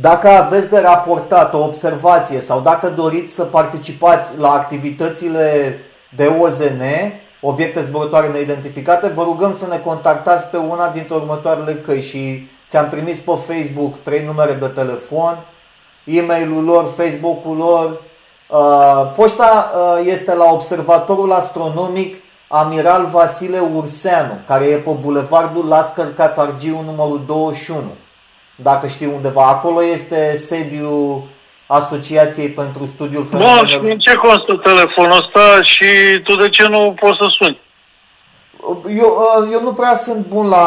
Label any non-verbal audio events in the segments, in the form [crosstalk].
Dacă aveți de raportat o observație sau dacă doriți să participați la activitățile de OZN, obiecte zburătoare neidentificate, vă rugăm să ne contactați pe una dintre următoarele căi și ți-am trimis pe Facebook trei numere de telefon, e-mailul lor, Facebook-ul lor. Uh, poșta uh, este la Observatorul Astronomic Amiral Vasile Urseanu, care e pe Bulevardul Lascăr Catargiu numărul 21. Dacă știi undeva, acolo este sediul Asociației pentru Studiul Fenomenelor. Bun, și în ce constă telefonul ăsta și tu de ce nu poți să suni? Eu, uh, eu nu prea sunt bun la,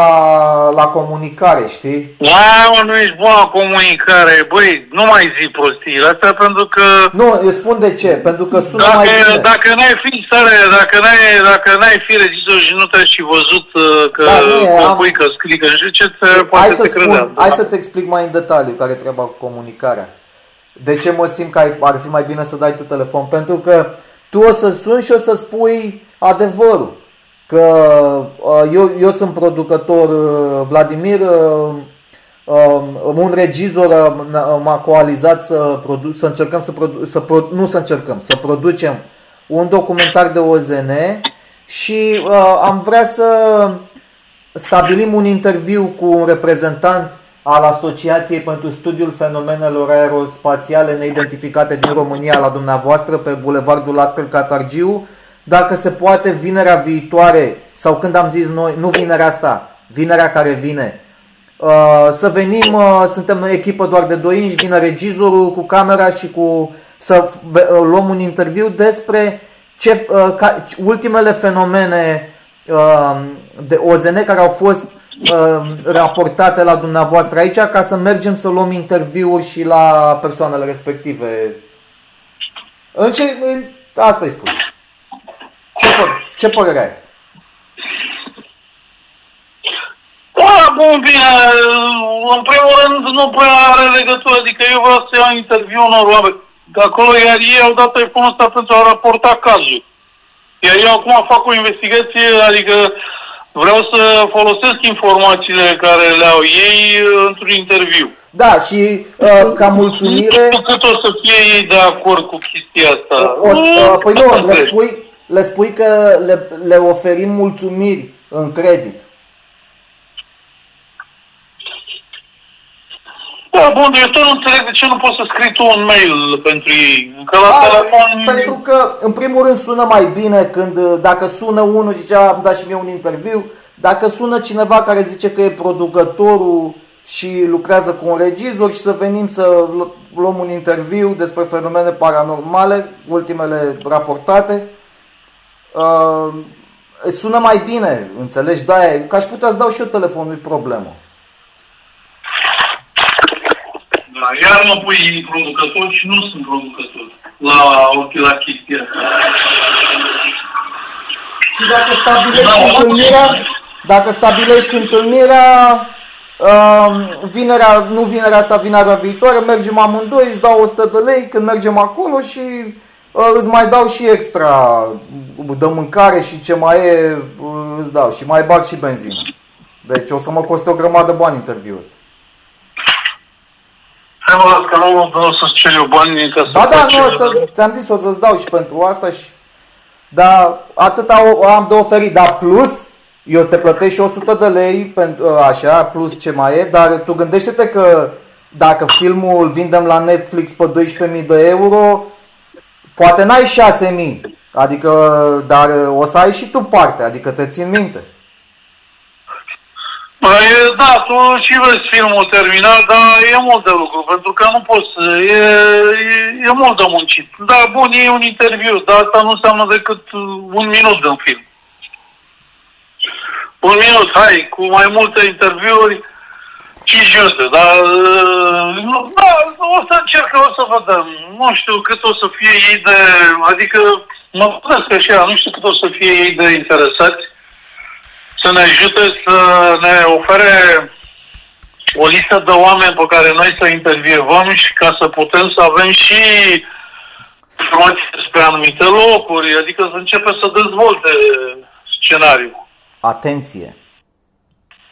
la comunicare, știi? Da, nu ești bun la comunicare. Băi, nu mai zi prostii. Asta pentru că... Nu, eu spun de ce. Pentru că sună dacă, mai bine. Dacă n-ai fi stare, dacă n-ai, dacă n-ai fi rezistor și nu te-ai și văzut uh, că da, am... pui, că scrii, că nu știu ce, te, poate hai să te spun, Hai să-ți explic mai în detaliu care treaba cu comunicarea. De ce mă simt că ar fi mai bine să dai tu telefon? Pentru că tu o să suni și o să spui adevărul că uh, eu, eu sunt producător uh, Vladimir, uh, um, un regizor m-a coalizat să, produ- să încercăm să, produ- să pro- nu să încercăm, să producem un documentar de OZN și uh, am vrea să stabilim un interviu cu un reprezentant al Asociației pentru Studiul Fenomenelor Aerospațiale Neidentificate din România la dumneavoastră pe Bulevardul Lascăr Catargiu dacă se poate vinerea viitoare sau când am zis noi, nu vinerea asta, vinerea care vine, uh, să venim, uh, suntem echipă doar de 2 inci, vine regizorul cu camera și cu să uh, luăm un interviu despre ce, ultimele fenomene de OZN care au fost raportate la dumneavoastră aici ca să mergem să luăm interviuri și la persoanele respective. În ce, asta îi spun. Ce, pă- ce părere ai? Da, bun, bine, în primul rând nu prea are legătură, adică eu vreau să iau interviu unor oameni de acolo, iar ei au dat telefonul ăsta pentru a raporta cazul. Iar eu acum fac o investigație, adică vreau să folosesc informațiile care le au ei într-un interviu. Da, și uh, ca mulțumire... Nu știu cât o să fie ei de acord cu chestia asta. O, uh, păi nu, le spui, le spui că le, le oferim mulțumiri în credit. Da, bun, eu tot nu înțeleg de ce nu poți să scrii tu un mail pentru ei. Că la A, telefon... Pentru că, în primul rând, sună mai bine când, dacă sună unul, zicea, am dat și mie un interviu, dacă sună cineva care zice că e producătorul și lucrează cu un regizor și să venim să luăm un interviu despre fenomene paranormale, ultimele raportate, uh, sună mai bine, înțelegi? Da, că aș putea să dau și eu telefonul, nu problemă. Da, iar mă pui producător și nu sunt producător la, la chestia Și dacă stabilești da, întâlnirea, dacă stabilești întâlnirea, uh, vinerea, nu vinerea asta, vinerea viitoare, mergem amândoi, îți dau 100 de lei când mergem acolo și uh, îți mai dau și extra de mâncare și ce mai e, uh, îți dau și mai bag și benzină. Deci o să mă coste o grămadă de bani interviul ăsta. Hai mă, că nu, nu o să-ți cer eu bani ca să Ba da, nu, să, ți-am zis, o să-ți dau și pentru asta și... Dar atât am de oferit, dar plus, eu te plătesc și 100 de lei pentru așa, plus ce mai e, dar tu gândește-te că dacă filmul îl vindem la Netflix pe 12.000 de euro, poate n-ai 6.000, adică, dar o să ai și tu parte, adică te țin minte. Păi, da, tu și vezi filmul terminat, dar e mult de lucru, pentru că nu poți, e, e, e mult de muncit. Da, bun, e un interviu, dar asta nu înseamnă decât un minut din film. Un minut, hai, cu mai multe interviuri, 5 minute, dar da, o să încerc, o să vedem. Nu știu cât o să fie ei de, adică mă gândesc așa, nu știu cât o să fie ei de interesați să ne ajute să ne ofere o listă de oameni pe care noi să intervievăm și ca să putem să avem și informații despre anumite locuri, adică să începe să dezvolte scenariul. Atenție!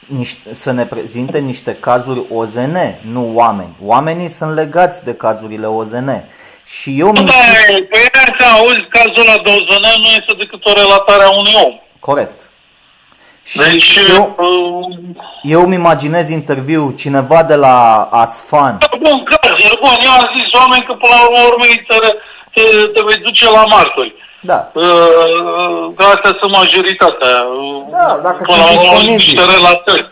Niște, să ne prezinte niște cazuri OZN, nu oameni. Oamenii sunt legați de cazurile OZN. Și eu mi Da, păi să auzi cazul ăla de OZN nu este decât o relatare a unui om. Corect. Și Deci, eu, uh, eu îmi imaginez interviu cineva de la Asfan. da, bun, cazuri, bun, eu am zis oameni că până la urmă urmei te, te, te vei duce la martori. Da, Uh, Că astea sunt majoritatea. Da, dacă până sunt la urmă disponibili. niște relatări.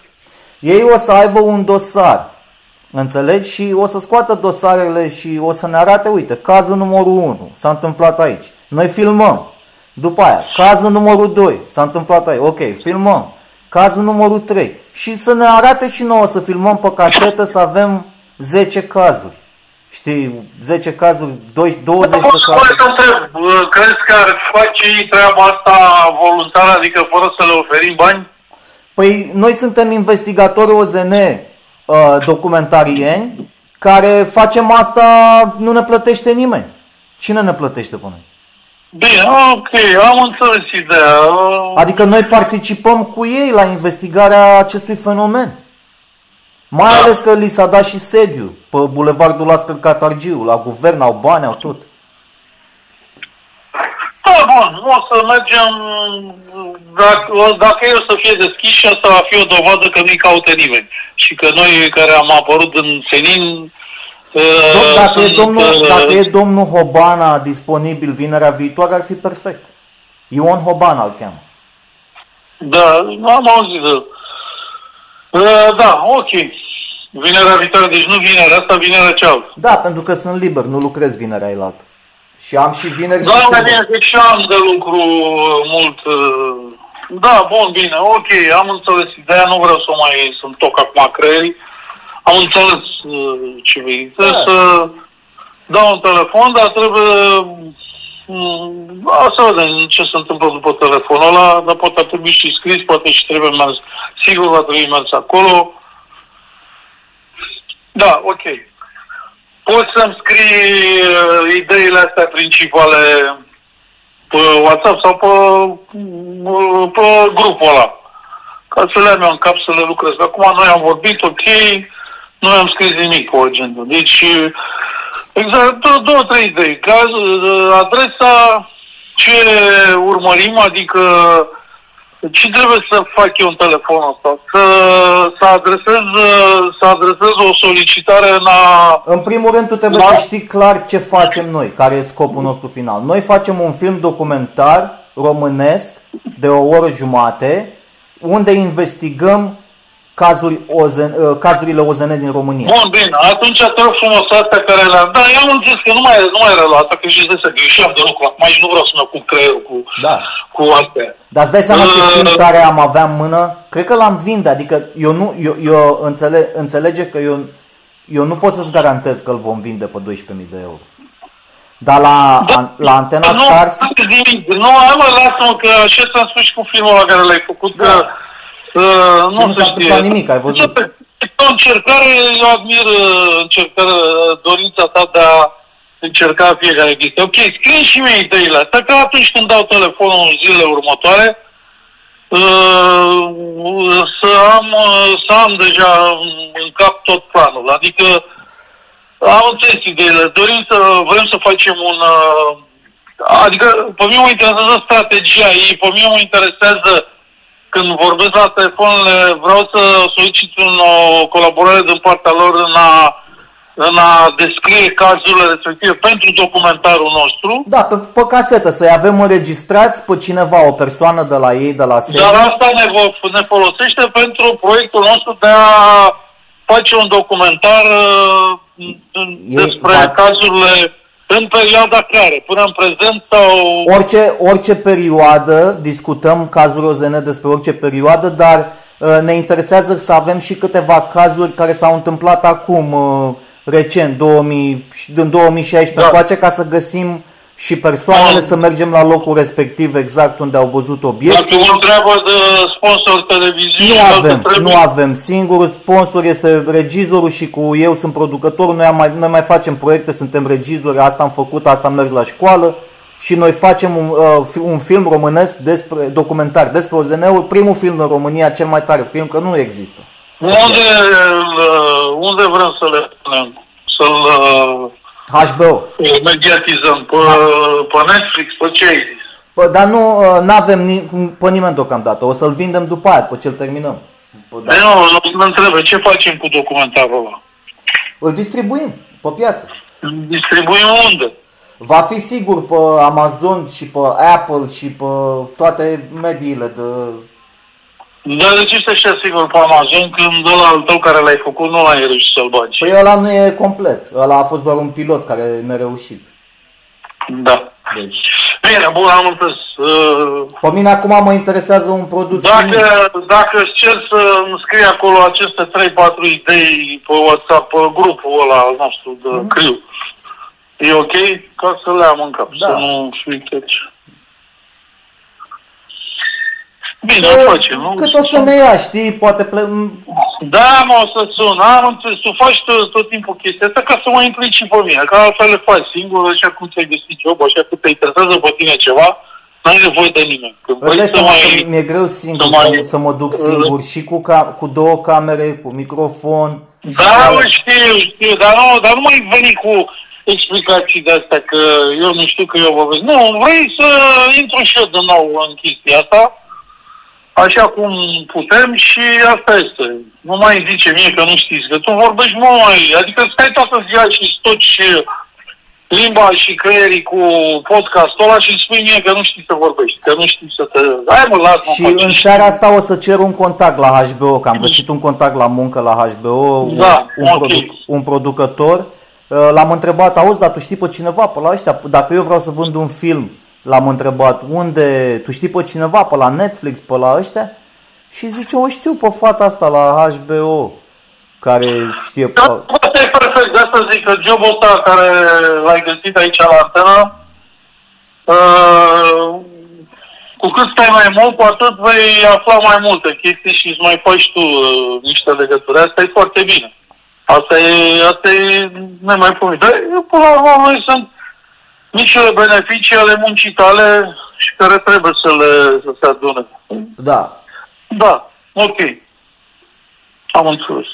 ei o să aibă un dosar. Înțelegi? Și o să scoată dosarele și o să ne arate, uite, cazul numărul 1 s-a întâmplat aici. Noi filmăm. După aia, cazul numărul 2 s-a întâmplat aici. Ok, filmăm. Cazul numărul 3. Și să ne arate și nouă să filmăm pe casetă să avem 10 cazuri. Știi, 10 cazuri, 20 20 de Poți cazuri. să întreb, uh, crezi că ar face ei treaba asta voluntar, adică fără să le oferim bani? Păi noi suntem investigatori OZN uh, documentarieni care facem asta, nu ne plătește nimeni. Cine ne plătește pe noi? Bine, ok, am înțeles ideea. Uh, Adică noi participăm cu ei la investigarea acestui fenomen. Mai Da. ales că li s-a dat și sediu pe Bulevardul Lascăr Catargiu, la guvern, au bani, au tot. Da, bun, o să mergem, dacă, dacă eu să fie deschis și asta va fi o dovadă că nu-i caute nimeni. Și că noi care am apărut în senin... Dom- Dacă e, sunt, domnul, uh, dacă e domnul Hobana disponibil vinerea viitoare, ar fi perfect. Ion Hobana îl cheamă. Da, am auzit de... Uh, da, ok. Vinerea viitoare, deci nu vinerea asta, vinerea cealaltă. Da, pentru că sunt liber, nu lucrez vinerea elaltă. Și am și vineri și Da, mai sâmbătă. bine, deci și am de lucru uh, mult. uh, Da, bun, bine, ok, am înțeles ideea, nu vreau să mai sunt toc acum creierii. Am înțeles uh, ce vrei. Trebuie Da. să dau un telefon, dar trebuie... mm, Da, să vedem ce se întâmplă după telefonul ăla, dar poate ar trebui și scris, poate și trebuie mers. Sigur va trebui mers acolo. Da, ok. Poți să-mi scrii uh, ideile astea principale pe WhatsApp sau pe, uh, pe grupul ăla. Ca să le am eu în cap să le lucrez. Acum noi am vorbit, ok, nu am scris nimic pe agenda. Deci, uh, exact, două, două trei idei. Caz, uh, adresa, ce urmărim, adică ce trebuie să fac eu în telefonul ăsta? Să, să, adresez, uh, să adresez o solicitare în a... În primul rând, tu trebuie Da. să știi clar ce facem noi, care e scopul nostru final. Noi facem un film documentar românesc de o oră jumate, unde investigăm cazuri OZN, uh, cazurile OZN din România. Bun, bine, atunci te rog frumos astea care le-am... Da, eu am zis că nu mai, nu mai reluat, că și de să greșeam de lucru acum și nu vreau să-mi cu creierul cu, Da. cu astea. Dar îți dai seama ce Uh. film tare am avea în mână? Cred că l-am vinde, adică eu, nu, eu, eu înțele, înțelege că eu, eu nu pot să-ți garantez că îl vom vinde pe 12.000 de euro. Dar la, an, la Antena nu, Stars, nu, nimic. nu, hai mă, lasă-mă, că așa ți-am spus și cu filmul ăla care l-ai făcut, Da. că uh, Și nu nu se s-a știe. întâmplat nimic, ai văzut. Este o încercare, eu admir uh, încercarea, uh, dorința ta de a încerca fiecare chestie. Ok, scrie și mie ideile astea, că atunci când dau telefonul în zilele următoare, uh, să am, uh, să am deja în- în cap tot planul. Adică am înțeles ideile. Dorim să, vrem să facem un... uh, Adică pe mine mă interesează strategia ei, pe mine mă interesează când vorbesc la telefoanele, vreau să solicit un, o colaborare din partea lor în a, în a descrie cazurile respective pentru documentarul nostru. da, pe, pe casetă, să-i avem înregistrați pe cineva, o persoană de la ei, de la sediu. Dar asta ne, vo- ne folosește pentru proiectul nostru de a face un documentar uh, în- E- despre va- cazurile în perioada care, până în prezent sau... Orice, orice perioadă, discutăm cazuri OZN despre orice perioadă, dar uh, ne interesează să avem și câteva cazuri care s-au întâmplat acum, uh, recent, 2000, și din 2016 Da. încoace, ca să găsim și persoanele, Da. să mergem la locul respectiv exact unde au văzut obiect. Dacă vă întreabă de sponsor televiziune, Nu dacă avem, trebuie- nu avem. Singurul sponsor este regizorul și cu eu sunt producătorul. Noi, am mai, noi mai facem proiecte, suntem regizori, asta am făcut, asta am mers la școală și noi facem un, uh, un film românesc despre documentar despre OZN-ul, primul film în România, cel mai tare film, că nu există. Unde, uh, unde vrem să le punem? Să-l HBO. uh, mediatizăm? Pe, pe Netflix? Pe ce ai zis? Bă, dar nu avem ni- pe nimeni deocamdată. O să-l vindem după aia, pe ce-l terminăm. Bă, da. Păi nu, nu mă întrebe, ce facem cu documentarul ăla? Îl distribuim pe piață. Distribuim unde? Va fi sigur pe Amazon și pe Apple și pe toate mediile de... Dar de ce stai așa sigur pe Amazon când ăla al tău care l-ai făcut nu l-ai reușit să-l bagi? Păi ăla nu e complet. Ăla a fost doar un pilot care ne-a reușit. Da. Deci... Bine, bun, am înțeles. Uh, Pe mine acum mă interesează un produs Dacă, chimic. dacă îți cer să îmi scrii acolo aceste 3-4 idei pe WhatsApp, pe grupul ăla al nostru de Mhm. criu, e ok? Ca să le am în cap, Da. să nu fiu Bine, Că- facem, nu? Cât o să ne ia, știi, poate ple... Da, mă, o să sun. Am înțeles. Tu faci tot, tot timpul chestia asta ca să mă implici și pe mine. Că altfel le faci singur, așa cum ți-ai găsit job, așa că te interesează pe tine ceva, n-ai nevoie de nimeni. Când Îți dai vrei să seama că mai... mi-e greu singur să mai- să, să mă duc singur și cu, ca, cu două camere, cu microfon. Da, mă, știu, știu, dar nu, dar nu mai veni cu explicații de astea că eu nu știu că eu vorbesc. Nu, vrei să intru și eu din nou în chestia asta, așa cum putem și asta este. Nu mai zice mie că nu știți, că tu vorbești mult mai, adică stai toată ziua și stoci limba și creierii cu podcastul ăla și îmi spui mie că nu știi să vorbești, că nu știi să te... Hai mă, las-mă, Și faci. în seara asta o să cer un contact la HBO, că am găsit un contact la muncă la HBO, Da, un, ok. produc, un producător. Uh, L-am întrebat, auzi, dar tu știi pe cineva pe la ăștia? Dacă eu vreau să vând un film, l-am întrebat, unde, tu știi pe cineva pe la Netflix, pe la ăștia? Și zice, o știu pe fata asta la HBO, care știe pe... Da, asta e perfect, de asta zic că jobul ăsta care l-ai găsit aici la antenă, uh, cu cât stai mai mult, cu atât vei afla mai multe chestii și îți mai faci tu uh, niște legături. Asta e foarte bine. Asta e, asta e nemaipomenit. Dar eu, până la urmă, noi sunt micile beneficii ale muncii tale și care trebuie să le să se adune. Da, Da, ok. Am înțeles.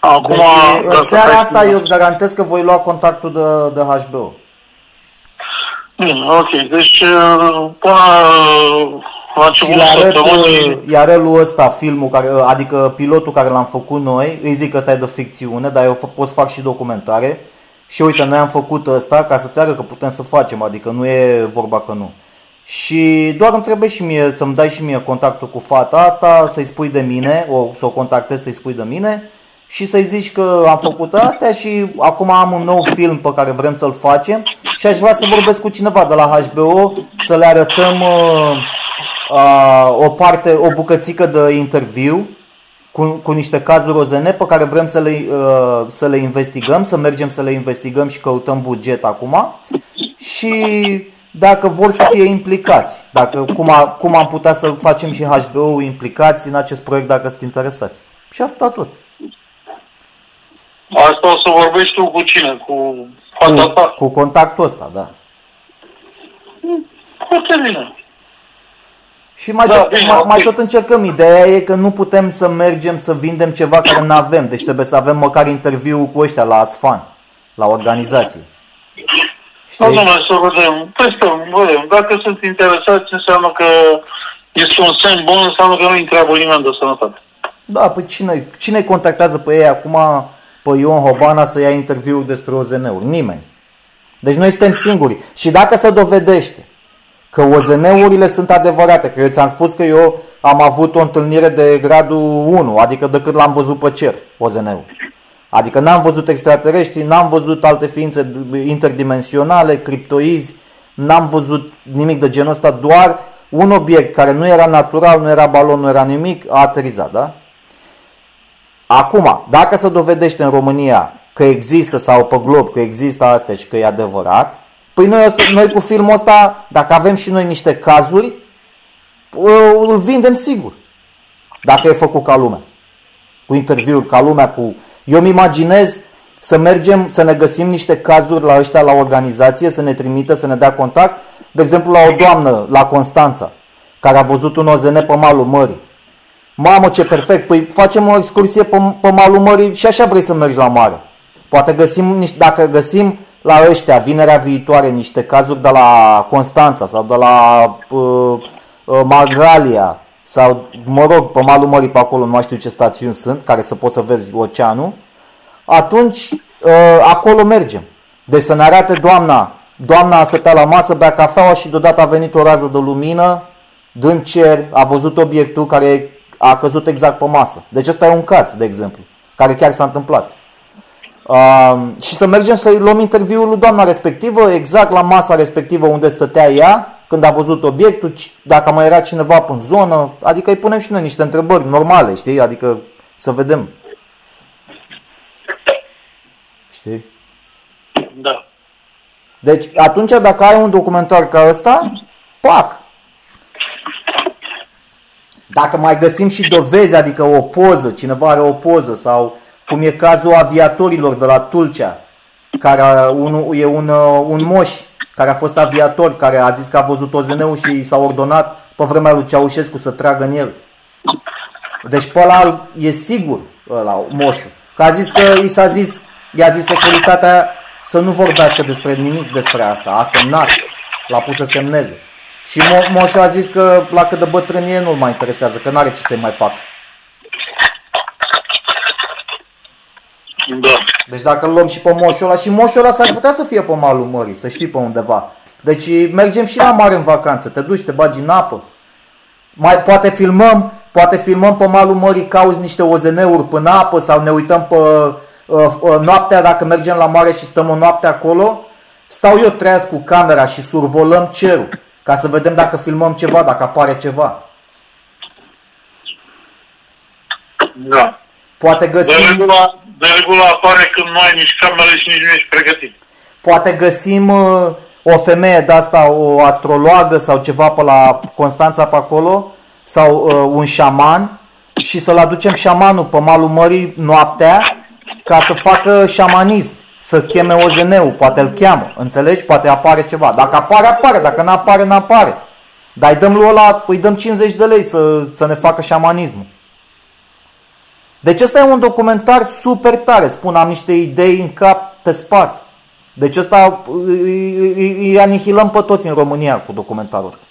Acum, deci, în dacă seara vrei asta să- eu îți garantez că voi lua contactul de, de HBO. Bine, ok. Deci, uh, până la Și început le arăt, săptămânii... uh, îi arăt lui ăsta filmul, care, uh, adică pilotul care l-am făcut noi, îi zic că ăsta e de ficțiune, dar eu f- pot să fac și documentare. Și uite, noi am făcut ăsta ca să-ți arăt că putem să facem, adică nu e vorba că nu. Și doar îmi trebuie și mie să-mi dai și mie contactul cu fata asta, să-i spui de mine, o, să o contactez să-i spui de mine și să-i zici că am făcut astea și acum am un nou film pe care vrem să-l facem și aș vrea să vorbesc cu cineva de la HBO să le arătăm uh, uh, o parte, o bucățică de interviu cu, cu niște cazuri OZN pe care vrem să le, uh, să le investigăm, să mergem să le investigăm și căutăm buget acum și dacă vor să fie implicați, dacă, cum, a, cum am putea să facem și HBO implicați în acest proiect dacă sunt interesați. Și atâta tot. Asta o să vorbești tu cu cine? Cu fata Cu, ta? cu contactul ăsta, da. Foarte bine. Și mai, Da, tot, bine, mai, ok. mai tot încercăm. Ideea e că nu putem să mergem să vindem ceva care nu avem. Deci trebuie să avem măcar interviu cu ăștia la Asfan, la organizație. Da, Știi? domnule, să vedem. Testăm, vedem. Dacă sunt interesați, înseamnă că este un semn bun, înseamnă că nu întreabă nimeni de sănătate. Da, păi cine, cine contactează pe ei acum, pe Ion Hobana să ia interviuri despre OZN-uri? Nimeni. Deci noi suntem singuri. Și dacă se dovedește că OZN-urile sunt adevărate, că eu ți-am spus că eu am avut o întâlnire de gradul 1, adică decât l-am văzut pe cer, OZN-ul. Adică n-am văzut extraterestri, n-am văzut alte ființe interdimensionale, criptoizi, n-am văzut nimic de genul ăsta, doar un obiect care nu era natural, nu era balon, nu era nimic, a aterizat, da? Acum, dacă se dovedește în România că există sau pe glob că există astea și că e adevărat, păi noi, o să, noi cu filmul ăsta, dacă avem și noi niște cazuri, îl vindem sigur. Dacă e făcut ca lumea. Cu interviuri ca lumea, cu... Eu îmi imaginez să mergem să ne găsim niște cazuri la ăștia la organizație, să ne trimită, să ne dea contact. De exemplu, la o doamnă, la Constanța, care a văzut un OZN pe malul mării. Mamă, ce perfect, păi facem o excursie pe, pe malul mării și așa vrei să mergi la mare. Poate găsim, dacă găsim la ăștia vinerea viitoare niște cazuri de la Constanța sau de la uh, uh, Margalia sau, mă rog, pe malul mării pe acolo, nu mai știu ce stațiuni sunt, care să poți să vezi oceanul, atunci uh, acolo mergem. Deci să ne arate doamna, doamna a stătea la masă, bea cafeaua și deodată a venit o rază de lumină din cer, a văzut obiectul care a căzut exact pe masă. Deci ăsta e un caz, de exemplu, care chiar s-a întâmplat. Uh, și să mergem să luăm interviul lui doamna respectivă, exact la masa respectivă unde stătea ea, când a văzut obiectul, dacă mai era cineva în zonă, adică îi punem și noi niște întrebări normale, știi? Adică să vedem. Știi? Da. Deci atunci dacă ai un documentar ca ăsta, pac! Dacă mai găsim și dovezi, adică o poză, cineva are o poză sau cum e cazul aviatorilor de la Tulcea, care un, e un, un moș care a fost aviator, care a zis că a văzut OZN-ul și s-a ordonat pe vremea lui Ceaușescu să tragă în el. Deci pe ăla e sigur, ăla, moșul. Că a zis că i s-a zis, i-a zis securitatea să nu vorbească despre nimic despre asta. A semnat, l-a pus să semneze. Și Mo- moșul a zis că la cât de bătrân e nu-l mai interesează, că n-are ce să mai facă. Da. Deci dacă îl luăm și pe moșul ăla, și moșul ăla s-ar putea să fie pe malul mării, să știi pe undeva. Deci mergem și la mare în vacanță, te duci, te bagi în apă. Mai poate filmăm, poate filmăm pe malul mării, cauzi niște OZN-uri până apă sau ne uităm pe uh, uh, noaptea, dacă mergem la mare și stăm o noapte acolo, stau eu treaz cu camera și survolăm cerul ca să vedem dacă filmăm ceva, dacă apare ceva. Da. Poate De găsim, regulă, de regulă apare când nu ai nici cameră și nici nu ești pregătit. poate găsim uh, o femeie de asta, o astrologă sau ceva pe la Constanța pe acolo, sau uh, un șaman și să-l aducem șamanul pe malul mării noaptea ca să facă șamanism, să cheme OZN-ul, poate îl cheamă, înțelegi? Poate apare ceva. Dacă apare, apare, dacă nu apare, nu apare. Dar îi dăm lui ăla, îi dăm 50 de lei să, să ne facă șamanismul. Deci ăsta e un documentar super tare, spun, am niște idei în cap, te spart. Deci ăsta îi, îi, îi anihilăm pe toți în România cu documentarul ăsta.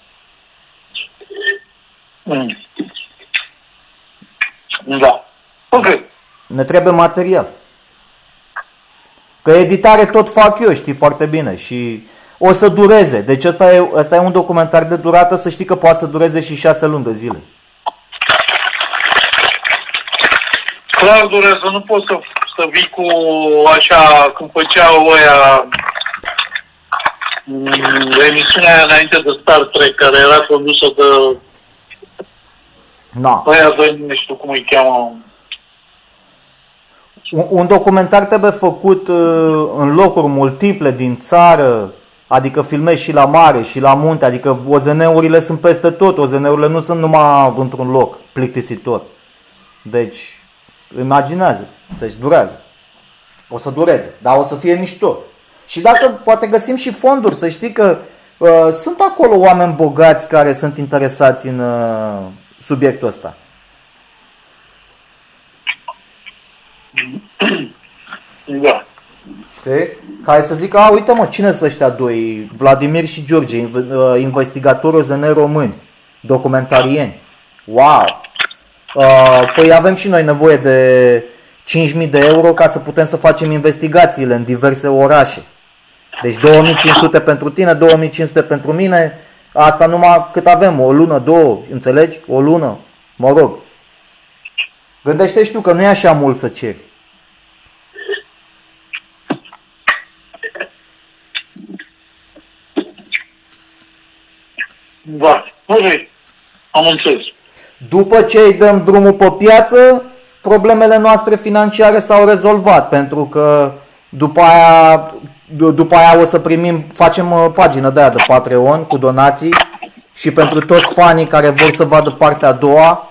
Mm. Da. Ok. Ne trebuie material. Că editare tot fac eu, știi foarte bine și o să dureze. Deci ăsta e, ăsta e un documentar de durată, să știi că poate să dureze și șase luni de zile. Clar durează, nu poți să, să vii cu așa, cum făceau ăia mm, emisiunea aia înainte de Star Trek, care era condusă de Na. ăia doi, nu știu cum îi cheamă. Un, un documentar trebuie făcut uh, în locuri multiple din țară, adică filmezi și la mare și la munte, adică OZN-urile sunt peste tot, OZN-urile nu sunt numai într-un loc plictisitor. Deci, imaginează deci durează. O să dureze, dar o să fie mișto. Și dacă poate găsim și fonduri, să știi că uh, sunt acolo oameni bogați care sunt interesați în uh, subiectul ăsta. Da. Știi? Care să zică, a, uite mă, cine sunt ăștia doi, Vladimir și George, inv- uh, investigatori OZN români, documentarieni. Wow! Uh, păi avem și noi nevoie de 5.000 de euro ca să putem să facem investigațiile în diverse orașe. Deci 2500 pentru tine, 2500 pentru mine, asta numai cât avem, o lună, două, înțelegi? O lună, mă rog. Gândește și tu că nu e așa mult să ceri. Da. Ok. Am înțeles. După ce îi dăm drumul pe piață, problemele noastre financiare s-au rezolvat pentru că după aia, după aia o să primim, facem uh, pagină de aia de Patreon cu donații și pentru toți fanii care vor să vadă partea a doua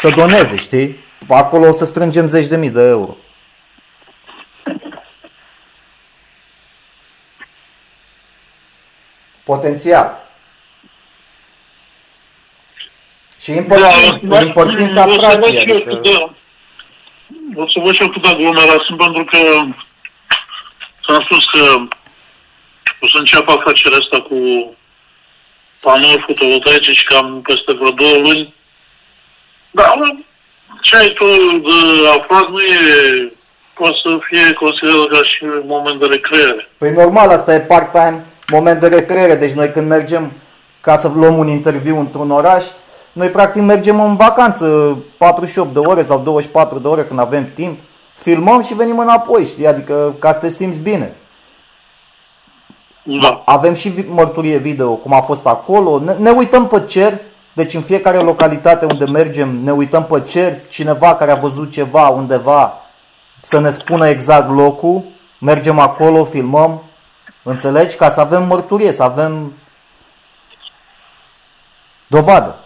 să doneze, știi? Acolo o să strângem zeci de mii de euro. Potențial. Și împărțim, Da, împărțim ca o să văd frații. și eu Adică, cât de- O să văd și eu cât de aglomerat sunt, pentru că ți-am spus că o să încep afacerea asta cu panouri fotovoltaice și cam peste vreo două luni. Dar mă, ce ai tu de aflat nu e, poate să fie considerat ca și un moment de recreere. Păi normal, asta e part-time, moment de recreere. Deci noi când mergem ca să luăm un interviu într-un oraș, noi practic mergem în vacanță 48 de ore sau 24 de ore când avem timp, filmăm și venim înapoi, știi? Adică ca să te simți bine. Da. Avem și vi- mărturie video, cum a fost acolo. Ne, ne uităm pe cer, deci în fiecare localitate unde mergem, ne uităm pe cer, cineva care a văzut ceva undeva să ne spună exact locul, mergem acolo, filmăm, înțelegi? Ca să avem mărturie, să avem dovadă.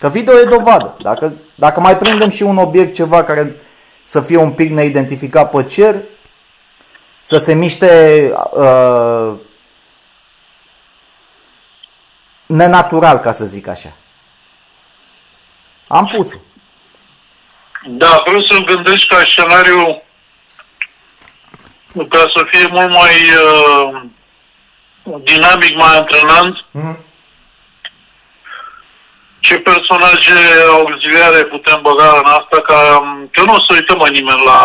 Că video e dovadă. Dacă, dacă mai prindem și un obiect, ceva care să fie un pic neidentificat pe cer, să se miște uh, nenatural, ca să zic așa. Am pus-o. Da, vreau să-mi gândesc ca scenariu ca să fie mult mai uh, dinamic, mai antrenant. Mhm. Ce personaje auxiliare putem băga în asta ca că nu o să uităm nimeni la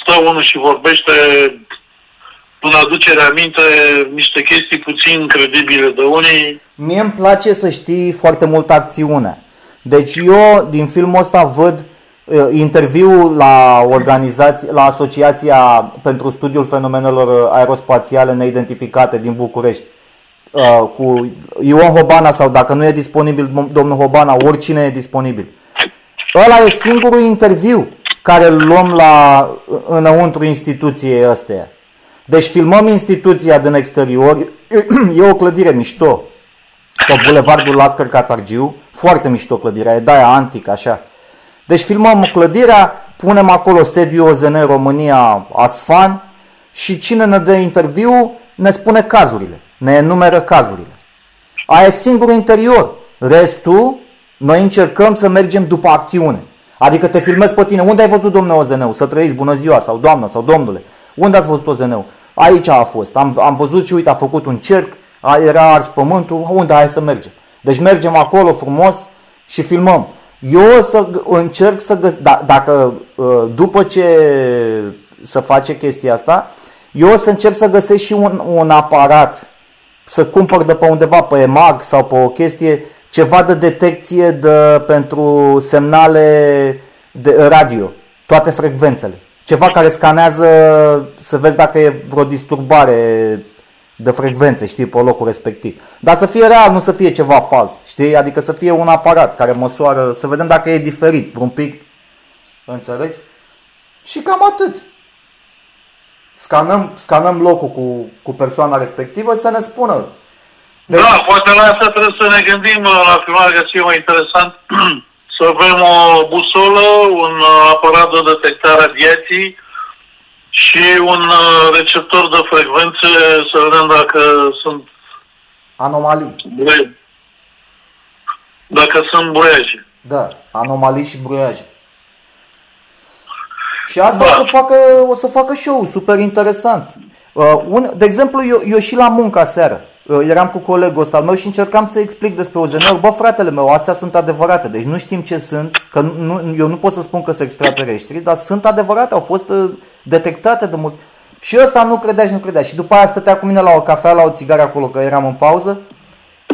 stă unul și vorbește în aducere aminte niște chestii puțin credibile de unii. Mie îmi place să știi foarte mult acțiune. Deci eu din filmul ăsta văd uh, interviul la organizație, la Asociația pentru Studiul Fenomenelor Aerospațiale Neidentificate din București uh, cu Ion Hobana sau dacă nu e disponibil m- domnul Hobana, oricine e disponibil. Ăla e singurul interviu care îl luăm la, înăuntru instituției astea. Deci filmăm instituția din exterior, [clears throat] e o clădire mișto, pe Bulevardul Lascăr Catargiu, foarte mișto clădirea, e de aia antică, așa. Deci filmăm clădirea, punem acolo sediu OZN România Asfan și cine ne dă interviu ne spune cazurile, ne enumeră cazurile. Aia e singurul interior. Restul, noi încercăm să mergem după acțiune. Adică te filmezi pe tine. Unde ai văzut domnul OZN-ul? Să trăiți, bună ziua, sau doamnă, sau domnule. Unde ați văzut OZN-ul? Aici a fost. Am, am văzut și uite, a făcut un cerc, a, era ars pământul. Unde? Hai să mergem. Deci mergem acolo frumos și filmăm. Eu o să g- încerc să găs- da, dacă uh, după ce să face chestia asta, eu o să încerc să găsesc și un, un aparat să cumpăr de pe undeva pe EMAG sau pe o chestie ceva de detecție de, pentru semnale de radio, toate frecvențele. Ceva care scanează să vezi dacă e vreo disturbare de frecvențe, știi, pe locul respectiv. Dar să fie real, nu să fie ceva fals, știi? Adică să fie un aparat care măsoară, să vedem dacă e diferit, un pic, înțelegi? Și cam atât. Scanăm, scanăm locul cu, cu persoana respectivă să ne spună. Deci- Da, poate la asta trebuie să ne gândim uh, la filmare că fie mai interesant [clears throat] să avem o busolă, un uh, aparat de detectare a vieții și un uh, receptor de frecvențe să vedem dacă sunt Anomalii. bure- dacă sunt bureaje. Da, anomalii și bruiaje. Și asta Da. o, să facă, o să facă show super interesant. Uh, un, de exemplu, eu, eu și la muncă seară uh, eram cu colegul ăsta al meu și încercam să explic despre OZN-uri. Bă, fratele meu, astea sunt adevărate, deci nu știm ce sunt, că nu, eu nu pot să spun că sunt extraterestri, dar sunt adevărate, au fost uh, detectate de mult. Și ăsta nu credea și nu credea. Și după aia stătea cu mine la o cafea, la o țigară acolo, că eram în pauză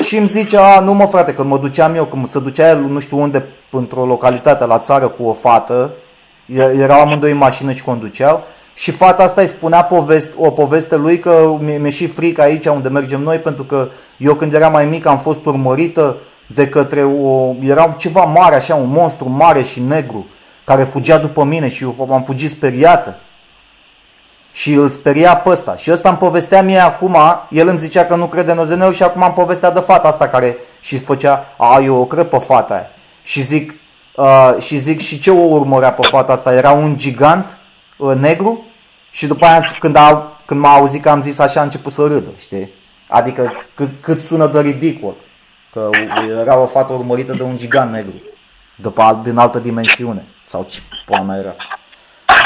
și îmi zice, a, nu mă frate, că mă duceam eu, când se ducea el nu știu unde, într-o localitate la țară cu o fată, e- erau amândoi în mașină și conduceau, și fata asta îi spunea poveste, o poveste lui că mi-e, mi-e și frică aici unde mergem noi, pentru că eu când eram mai mic am fost urmărită de către o, era ceva mare așa, un monstru mare și negru, care fugea după mine și eu am fugit speriată. Și îl speria pe ăsta. Și ăsta îmi povestea mie acum, el îmi zicea că nu crede în OZN și acum am povestea de fata asta care și făcea, a, eu o cred pe fata aia. Și zic, uh, și zic, și ce o urmărea pe fata asta? Era un gigant uh, negru? Și după aia când, a, când m-a auzit că am zis așa, a început să râdă, știi? Adică cât, cât sună de ridicol. Că era o fată urmărită de un gigant negru. După, din altă dimensiune. Sau ce pula mea era.